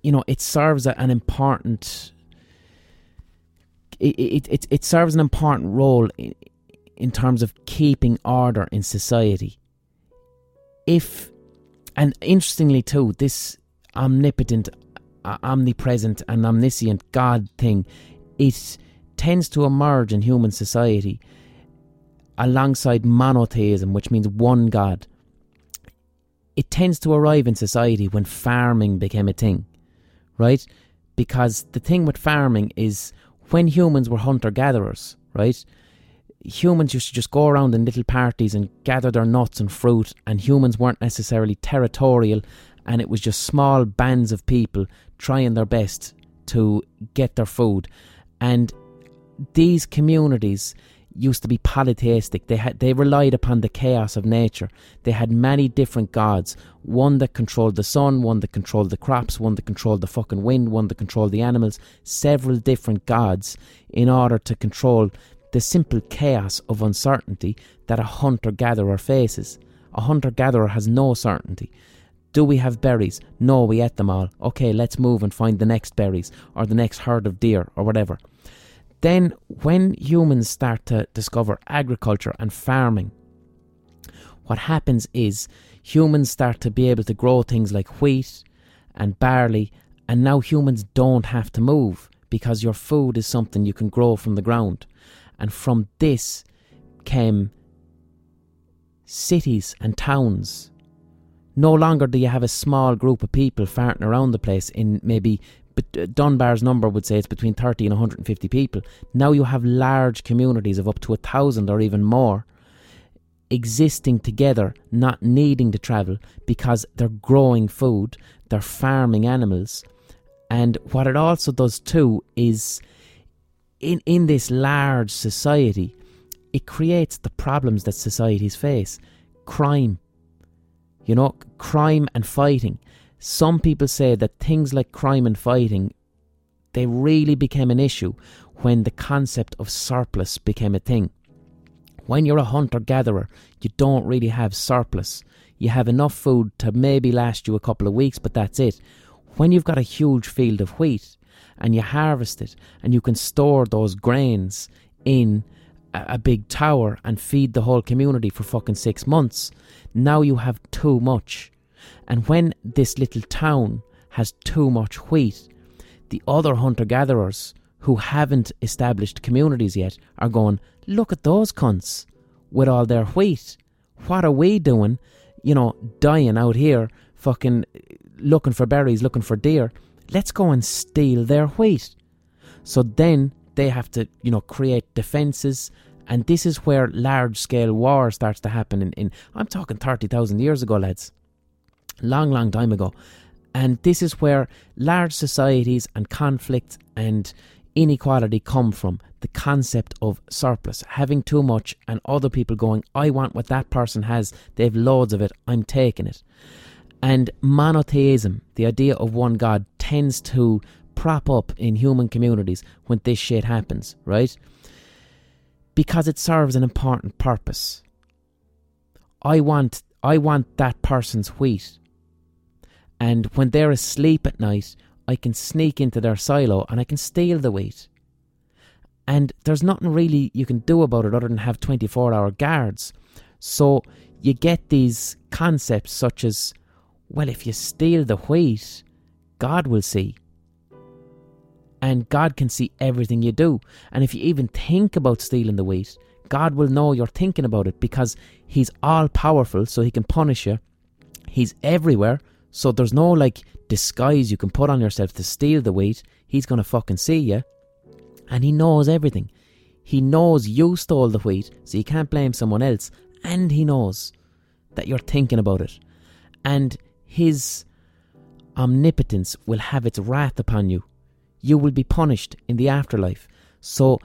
you know, it serves an important, it, it, it serves an important role in, in terms of keeping order in society. If, and interestingly too, this omnipotent omnipresent and omniscient God thing, it tends to emerge in human society alongside monotheism, which means one God. It tends to arrive in society when farming became a thing, right? Because the thing with farming is when humans were hunter gatherers, right? Humans used to just go around in little parties and gather their nuts and fruit, and humans weren't necessarily territorial and it was just small bands of people trying their best to get their food. And these communities used to be polytheistic. They had they relied upon the chaos of nature. They had many different gods. One that controlled the sun, one that controlled the crops, one that controlled the fucking wind, one that controlled the animals. Several different gods in order to control the simple chaos of uncertainty that a hunter gatherer faces. A hunter gatherer has no certainty. Do we have berries? No, we ate them all. Okay, let's move and find the next berries or the next herd of deer or whatever. Then, when humans start to discover agriculture and farming, what happens is humans start to be able to grow things like wheat and barley, and now humans don't have to move because your food is something you can grow from the ground. And from this came cities and towns no longer do you have a small group of people farting around the place in maybe but uh, Dunbar's number would say it's between 30 and 150 people. Now you have large communities of up to a thousand or even more existing together, not needing to travel because they're growing food, they're farming animals. And what it also does too is in, in this large society, it creates the problems that societies face crime, you know, crime and fighting. Some people say that things like crime and fighting they really became an issue when the concept of surplus became a thing. When you're a hunter gatherer, you don't really have surplus. You have enough food to maybe last you a couple of weeks, but that's it. When you've got a huge field of wheat and you harvest it and you can store those grains in a, big tower and feed the whole community for fucking six months. Now you have too much. And when this little town has too much wheat, the other hunter gatherers who haven't established communities yet are going, look at those cunts with all their wheat. What are we doing? You know, dying out here, fucking looking for berries, looking for deer. Let's go and steal their wheat. So then they have to, you know, create defences. And this is where large scale war starts to happen in, in I'm talking 30,000 years ago, lads. Long, long time ago. And this is where large societies and conflict and inequality come from? The concept of surplus, having too much, and other people going, I want what that person has, they've loads of it, I'm taking it. And monotheism, the idea of one God, tends to prop up in human communities when this shit happens, right? Because it serves an important purpose. I want I want that person's wheat. And when they're asleep at night, I can sneak into their silo and I can steal the wheat. And there's nothing really you can do about it other than have 24 hour guards. So you get these concepts such as, well, if you steal the wheat, God will see. And God can see everything you do. And if you even think about stealing the wheat, God will know you're thinking about it because He's all powerful, so He can punish you. He's everywhere, so there's no like disguise you can put on yourself to steal the wheat. He's gonna fucking see you. And He knows everything. He knows you stole the wheat, so you can't blame someone else. And He knows that you're thinking about it. And His omnipotence will have its wrath upon you you will be punished in the afterlife. So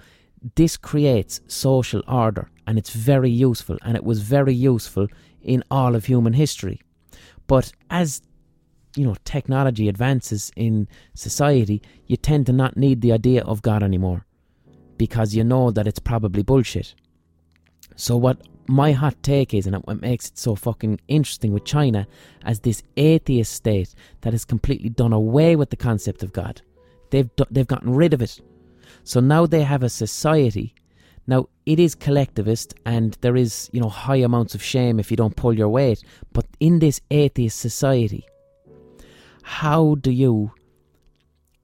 this creates social order and it's very useful and it was very useful in all of human history. But as you know technology advances in society, you tend to not need the idea of God anymore because you know that it's probably bullshit. So what my hot take is, and what makes it so fucking interesting with China as this atheist state that has completely done away with the concept of God. They've they've gotten rid of it. So now they have a society. Now it is collectivist, and there is you know high amounts of shame if you don't pull your weight. But in this atheist society, how do you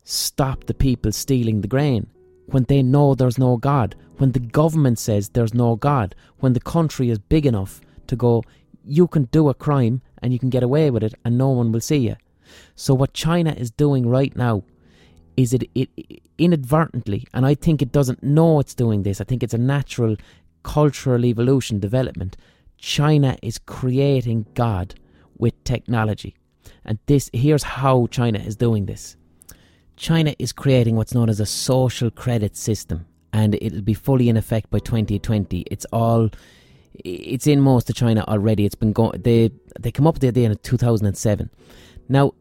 stop the people stealing the grain when they know there's no God? When the government says there's no God? When the country is big enough to go, you can do a crime and you can get away with it, and no one will see you. So what China is doing right now is it, it inadvertently, and I think it doesn't know it's doing this. I think it's a natural cultural evolution development. China is creating God with technology. And this here's how China is doing this. China is creating what's known as a social credit system and it'll be fully in effect by 2020. It's all it's in most of China already. It's been going they they come up with the idea in 2007. Now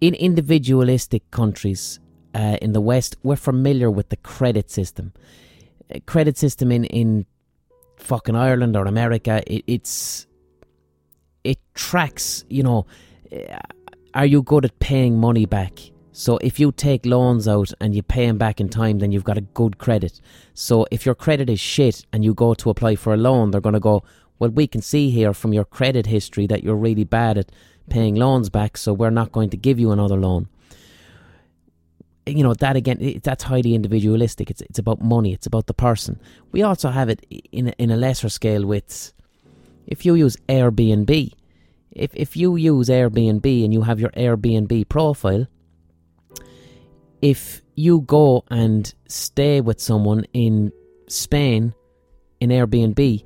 in individualistic countries uh, in the West, we're familiar with the credit system. A credit system in, in fucking Ireland or America, it, it's it tracks. You know, uh, are you good at paying money back? So if you take loans out and you pay them back in time, then you've got a good credit. So if your credit is shit and you go to apply for a loan, they're going to go, well, we can see here from your credit history that you're really bad at paying loans back, so we're not going to give you another loan. You know that again. That's highly individualistic. It's it's about money. It's about the person. We also have it in a, in a lesser scale with if you use Airbnb. If if you use Airbnb and you have your Airbnb profile, if you go and stay with someone in Spain in Airbnb,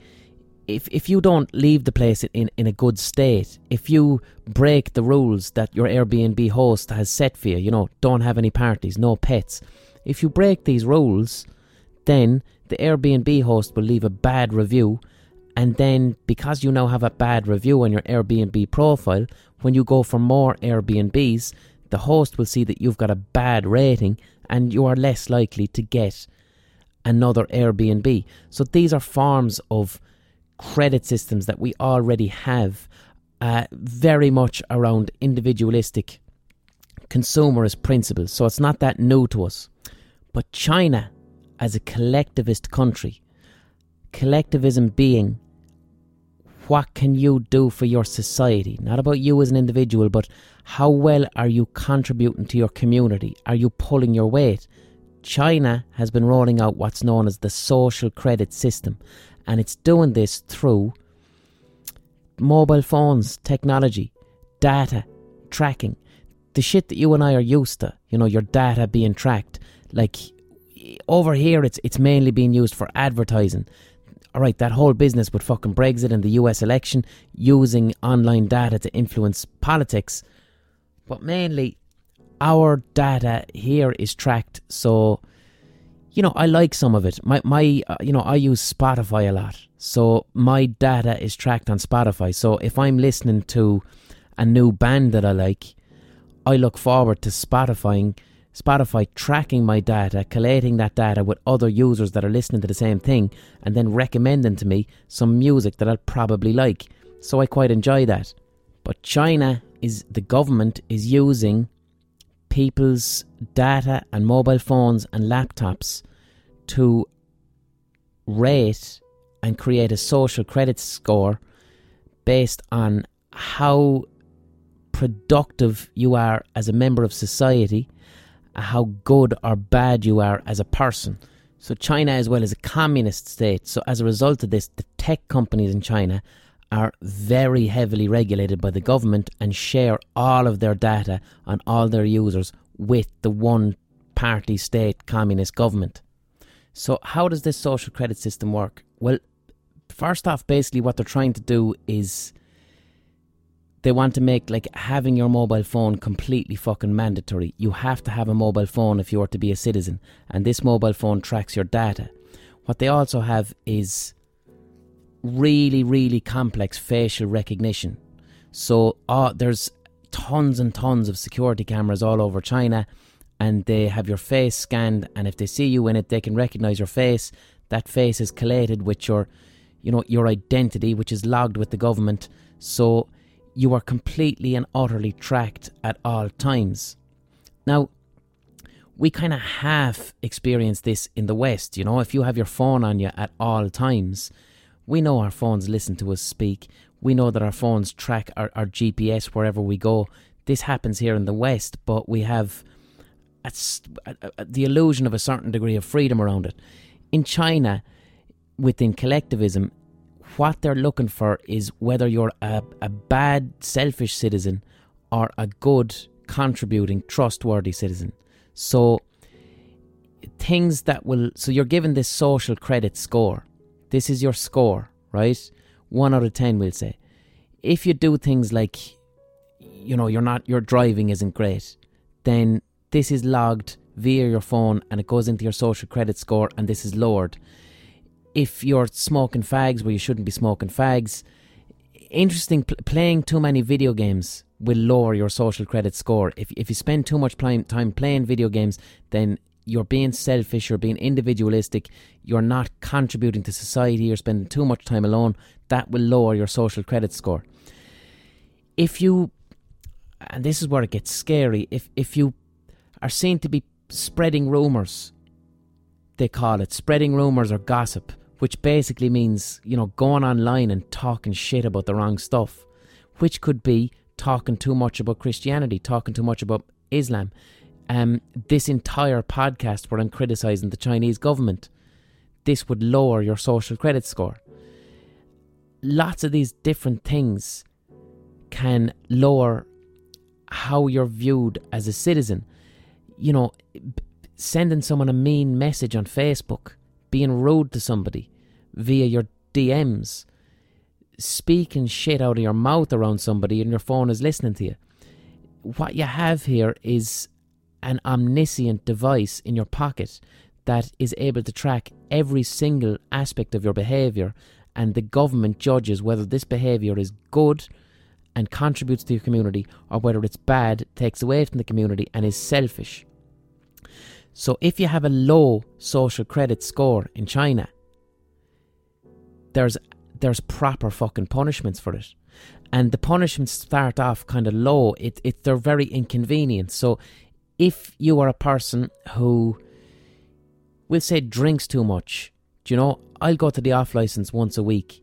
if if you don't leave the place in, in a good state, if you break the rules that your Airbnb host has set for you, you know, don't have any parties, no pets. If you break these rules, then the Airbnb host will leave a bad review and then because you now have a bad review on your Airbnb profile, when you go for more Airbnbs, the host will see that you've got a bad rating and you are less likely to get another Airbnb. So these are forms of credit systems that we already have, uh, very much around individualistic consumerist principles. So it's not that new to us. But China, as a collectivist country, collectivism being what can you do for your society? Not about you as an individual, but how well are you contributing to your community? Are you pulling your weight? China has been rolling out what's known as the social credit system, and it's doing this through mobile phones, technology, data, tracking. The shit that you and I are used to, you know, your data being tracked. Like over here, it's it's mainly being used for advertising. All right, that whole business with fucking Brexit and the US election, using online data to influence politics. But mainly, our data here is tracked so you know, I like some of it. My my uh, you know, I use Spotify a lot. So my data is tracked on Spotify. So if I'm listening to a new band that I like, I look forward to Spotify Spotify tracking my data, collating that data with other users that are listening to the same thing, and then recommending to me some music that I'll probably like. So I quite enjoy that. But China is the government is using people's data and mobile phones and laptops to rate and create a social credit score based on how productive you are as a member of society, how good or bad you are as a person. So, China, as well as a communist state, so as a result of this, the tech companies in China are very heavily regulated by the government and share all of their data on all their users with the one party state communist government. So, how does this social credit system work? Well, first off, basically, what they're trying to do is they want to make like having your mobile phone completely fucking mandatory. You have to have a mobile phone if you are to be a citizen, and this mobile phone tracks your data. What they also have is really, really complex facial recognition. So uh, there's tons and tons of security cameras all over China, and they have your face scanned. And if they see you in it, they can recognize your face. That face is collated with your, you know, your identity, which is logged with the government. So you are completely and utterly tracked at all times. Now, we kind of half experience this in the West. You know, if you have your phone on you at all times, we know our phones listen to us speak. We know that our phones track our, our GPS wherever we go. This happens here in the West, but we have a, a, a, the illusion of a certain degree of freedom around it. In China, within collectivism, what they're looking for is whether you're a, a bad, selfish citizen or a good, contributing, trustworthy citizen. So, things that will. So, you're given this social credit score. This is your score, right? One out of ten, we'll say. If you do things like, you know, you're not, your driving isn't great, then this is logged via your phone and it goes into your social credit score and this is lowered. If you're smoking fags where you shouldn't be smoking fags, interesting, pl- playing too many video games will lower your social credit score. If, if you spend too much time playing video games, then you're being selfish, you're being individualistic, you're not contributing to society, you're spending too much time alone, that will lower your social credit score. If you, and this is where it gets scary, if, if you are seen to be spreading rumours, they call it spreading rumours or gossip, which basically means, you know, going online and talking shit about the wrong stuff, which could be talking too much about Christianity, talking too much about Islam, um, this entire podcast where I'm criticizing the Chinese government, this would lower your social credit score. Lots of these different things can lower how you're viewed as a citizen. You know, sending someone a mean message on Facebook, being rude to somebody via your DMs, speaking shit out of your mouth around somebody and your phone is listening to you. What you have here is an omniscient device in your pocket that is able to track every single aspect of your behavior, and the government judges whether this behavior is good and contributes to your community or whether it's bad, takes away from the community, and is selfish. So, if you have a low social credit score in China, there's there's proper fucking punishments for it and the punishments start off kind of low. It, it they're very inconvenient. So if you are a person who will say drinks too much, do you know, I'll go to the off license once a week.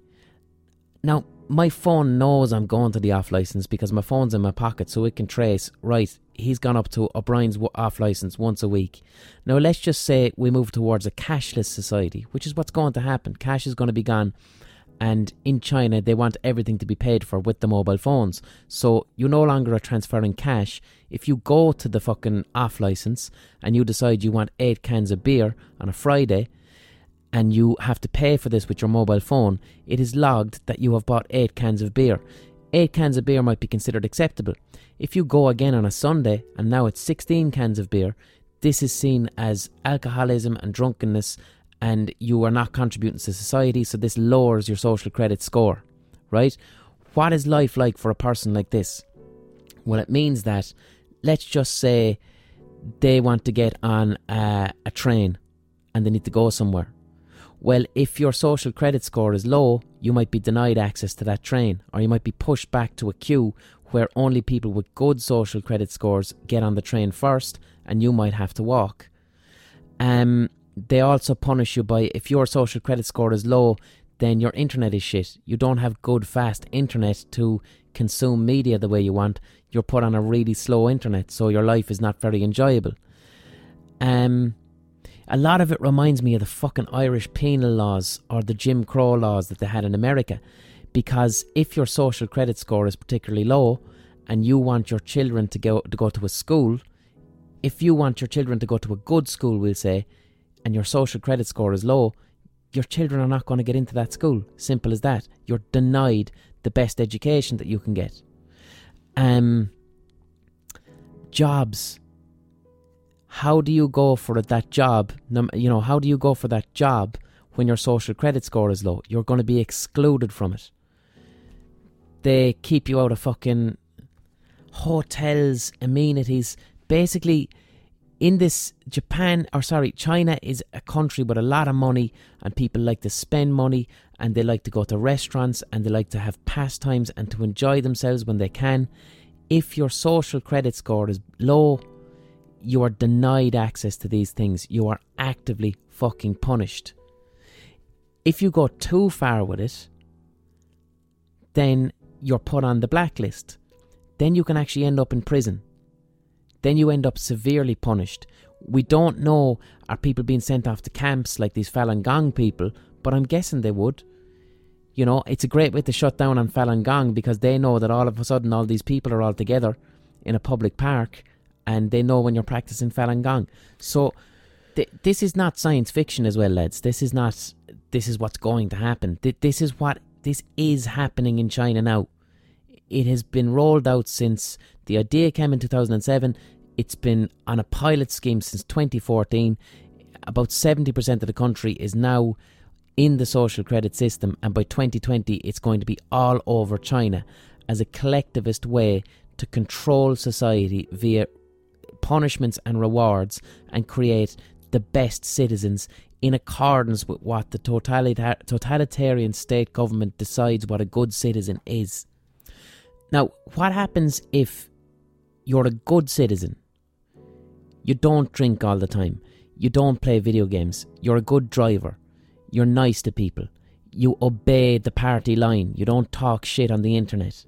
Now, my phone knows I'm going to the off license because my phone's in my pocket so it can trace, right, he's gone up to O'Brien's off license once a week. Now, let's just say we move towards a cashless society, which is what's going to happen. Cash is going to be gone and in China they want everything to be paid for with the mobile phones. So you no longer are transferring cash. If you go to the fucking off license and you decide you want eight cans of beer on a Friday and you have to pay for this with your mobile phone, it is logged that you have bought eight cans of beer. Eight cans of beer might be considered acceptable. If you go again on a Sunday and now it's 16 cans of beer, this is seen as alcoholism and drunkenness, and you are not contributing to society, so this lowers your social credit score, right? What is life like for a person like this? Well, it means that, let's just say, they want to get on a, a train and they need to go somewhere. Well, if your social credit score is low, you might be denied access to that train, or you might be pushed back to a queue where only people with good social credit scores get on the train first, and you might have to walk. Um, they also punish you by if your social credit score is low, then your internet is shit. You don't have good, fast internet to consume media the way you want. You're put on a really slow internet, so your life is not very enjoyable. Um, a lot of it reminds me of the fucking Irish penal laws or the Jim Crow laws that they had in America. Because if your social credit score is particularly low and you want your children to go to go to a school, if you want your children to go to a good school, we'll say, and your social credit score is low, your children are not going to get into that school. Simple as that. You're denied the best education that you can get. Um, jobs how do you go for that job? You know, how do you go for that job when your social credit score is low? You're going to be excluded from it. They keep you out of fucking hotels, amenities. Basically, in this Japan, or sorry, China is a country with a lot of money, and people like to spend money, and they like to go to restaurants, and they like to have pastimes and to enjoy themselves when they can. If your social credit score is low, you are denied access to these things. You are actively fucking punished. If you go too far with it, then you're put on the blacklist. Then you can actually end up in prison. Then you end up severely punished. We don't know are people being sent off to camps like these Falun Gong people, but I'm guessing they would. You know, it's a great way to shut down on Falun Gong because they know that all of a sudden all these people are all together in a public park and they know when you're practicing Falun Gong. So th- this is not science fiction as well, lads. This is not. This is what's going to happen. Th- this is what this is happening in China now. It has been rolled out since the idea came in 2007. It's been on a pilot scheme since 2014. About 70% of the country is now in the social credit system, and by 2020, it's going to be all over China as a collectivist way to control society via punishments and rewards and create the best citizens in accordance with what the totalitarian state government decides what a good citizen is. Now, what happens if you're a good citizen? You don't drink all the time. You don't play video games. You're a good driver. You're nice to people. You obey the party line. You don't talk shit on the internet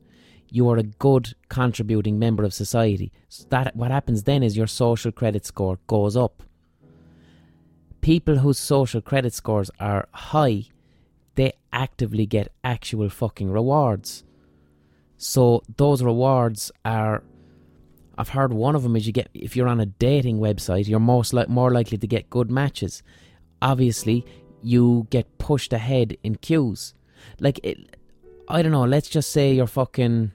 you are a good contributing member of society. So that what happens then is your social credit score goes up. People whose social credit scores are high, they actively get actual fucking rewards. So those rewards are I've heard one of them is you get if you're on a dating website, you're most more likely to get good matches. Obviously, you get pushed ahead in queues. Like it, I don't know. Let's just say you're fucking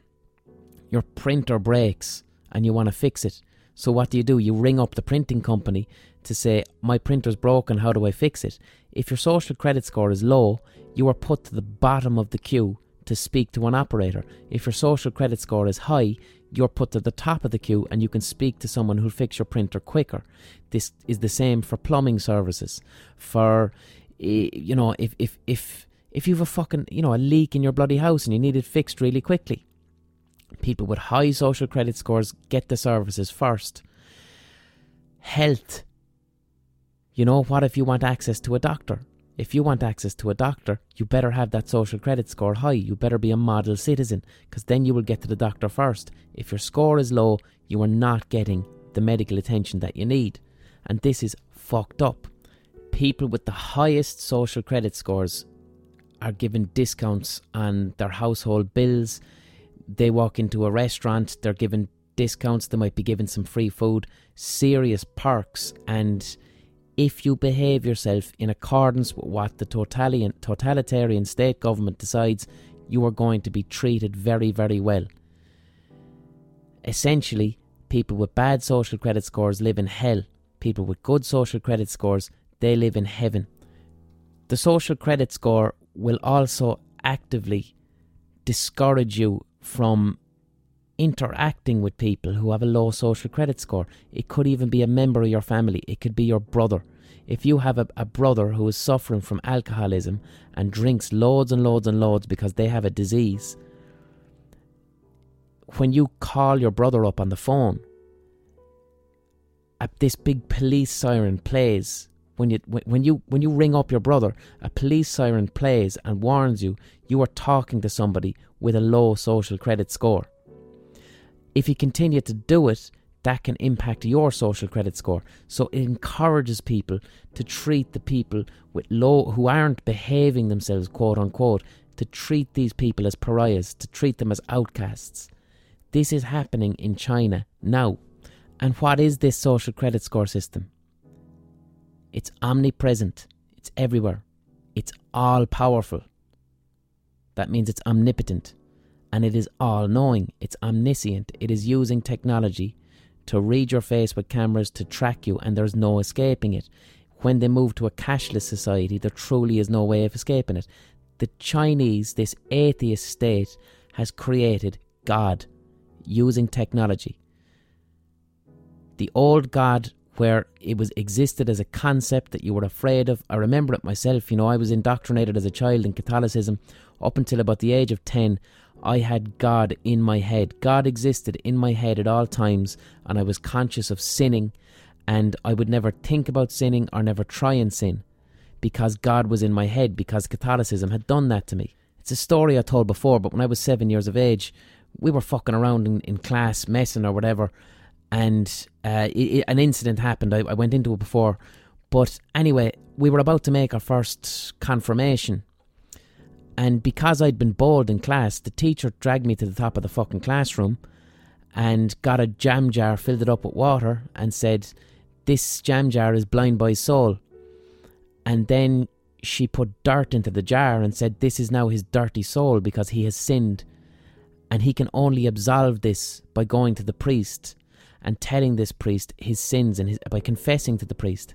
your printer breaks and you want to fix it. So what do you do? You ring up the printing company to say, My printer's broken, how do I fix it? If your social credit score is low, you are put to the bottom of the queue to speak to an operator. If your social credit score is high, you're put to the top of the queue and you can speak to someone who'll fix your printer quicker. This is the same for plumbing services. For eh, you know, if if if if you've a fucking you know a leak in your bloody house and you need it fixed really quickly, people with high social credit scores get the services first. Health. You know, what if you want access to a doctor? If you want access to a doctor, you better have that social credit score high. You better be a model citizen, because then you will get to the doctor first. If your score is low, you are not getting the medical attention that you need. And this is fucked up. People with the highest social credit scores are given discounts on their household bills, they walk into a restaurant, they're given discounts, they might be given some free food, serious perks, and if you behave yourself in accordance with what the totalitarian, totalitarian state government decides, you are going to be treated very, very well. Essentially, people with bad social credit scores live in hell people with good social credit scores, they live in heaven. The social credit score will also actively discourage you from interacting with people who have a low social credit score. It could even be a member of your family, it could be your brother. If you have a, a brother who is suffering from alcoholism and drinks loads and loads and loads because they have a disease, when you call your brother up on the phone, this big police siren plays when you when you when you ring up your brother, a police siren plays and warns you you are talking to somebody with a low social credit score. If you continue to do it, that can impact your social credit score. So it encourages people to treat the people with low who aren't behaving themselves, quote unquote, to treat these people as pariahs, to treat them as outcasts. This is happening in China now. And what is this social credit score system? It's omnipresent, it's everywhere, it's all powerful. That means it's omnipotent and it is all knowing, it's omniscient, it is using technology to read your face with cameras to track you, and there's no escaping it. When they move to a cashless society, there truly is no way of escaping it. The Chinese, this atheist state, has created God using technology. The old God where it was existed as a concept that you were afraid of. I remember it myself, you know, I was indoctrinated as a child in Catholicism up until about the age of 10. I had God in my head. God existed in my head at all times, and I was conscious of sinning, and I would never think about sinning or never try and sin because God was in my head, because Catholicism had done that to me. It's a story I told before, but when I was seven years of age, we were fucking around in, in class, messing or whatever, and uh, it, an incident happened. I, I went into it before, but anyway, we were about to make our first confirmation. And because I'd been bowled in class, the teacher dragged me to the top of the fucking classroom and got a jam jar, filled it up with water, and said, This jam jar is blind by soul. And then she put dirt into the jar and said, This is now his dirty soul because he has sinned. And he can only absolve this by going to the priest and telling this priest his sins and his, by confessing to the priest.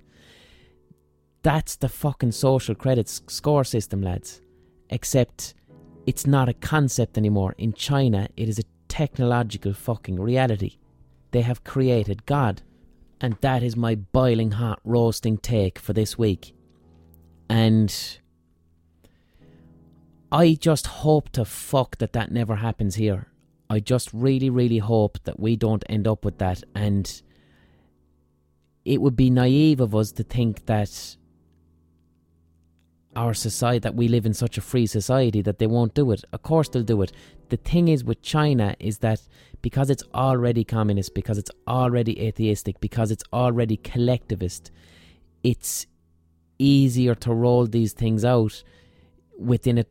That's the fucking social credit score system, lads. Except it's not a concept anymore. In China, it is a technological fucking reality. They have created God. And that is my boiling hot roasting take for this week. And I just hope to fuck that that never happens here. I just really, really hope that we don't end up with that. And it would be naive of us to think that our society, that we live in such a free society, that they won't do it. Of course, they'll do it. The thing is with China is that because it's already communist, because it's already atheistic, because it's already collectivist, it's easier to roll these things out within a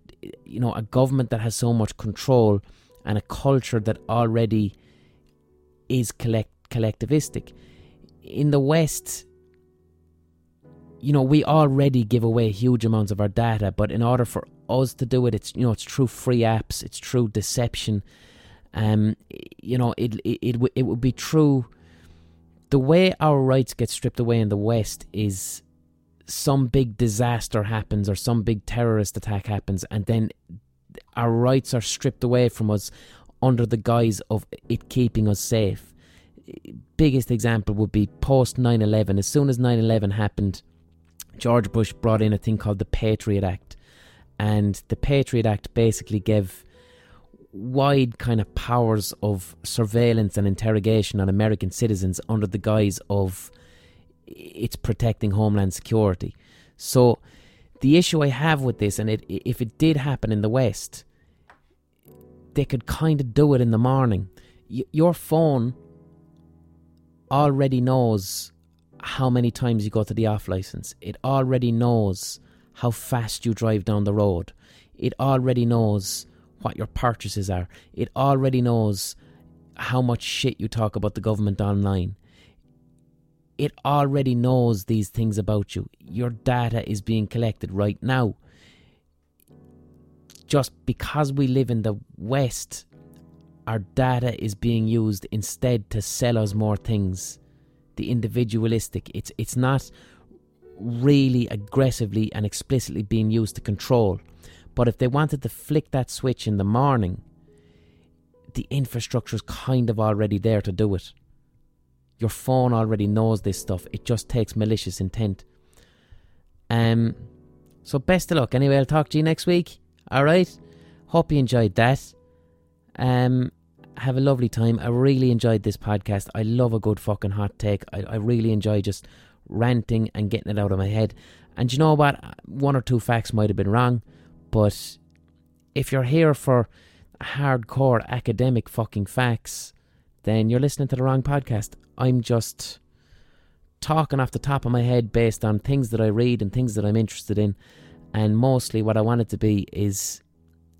you know a government that has so much control and a culture that already is collect collectivistic. In the West, you know, we already give away huge amounts of our data, but in order for us to do it, it's you know, it's through free apps, it's through deception. Um, you know, it it it, it would be true. The way our rights get stripped away in the West is some big disaster happens or some big terrorist attack happens, and then our rights are stripped away from us under the guise of it keeping us safe. Biggest example would be post 9 11. As soon as 9 11 happened, George Bush brought in a thing called the Patriot Act. And the Patriot Act basically gave wide kind of powers of surveillance and interrogation on American citizens under the guise of it's protecting homeland security. So the issue I have with this, and it, if it did happen in the West, they could kind of do it in the morning. Y- your phone already knows how many times you go to the off license. It already knows how fast you drive down the road. It already knows what your purchases are. It already knows how much shit you talk about the government online it already knows these things about you. Your data is being collected right now. Just because we live in the West, our data is being used instead to sell us more things the individualistic. It's it's not really aggressively and explicitly being used to control. But if they wanted to flick that switch in the morning, the infrastructure is kind of already there to do it. Your phone already knows this stuff. It just takes malicious intent. Um, so best of luck. Anyway, I'll talk to you next week. All right. Hope you enjoyed that. Um, have a lovely time. I really enjoyed this podcast. I love a good fucking hot take. I, I really enjoy just ranting and getting it out of my head. And you know what? One or two facts might have been wrong, but if you're here for hardcore academic fucking facts, then you're listening to the wrong podcast. I'm just talking off the top of my head based on things that I read and things that I'm interested in. And mostly what I want it to be is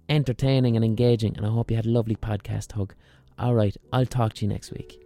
entertaining and engaging. And I hope you had a lovely podcast hug. All right, I'll talk to you next week.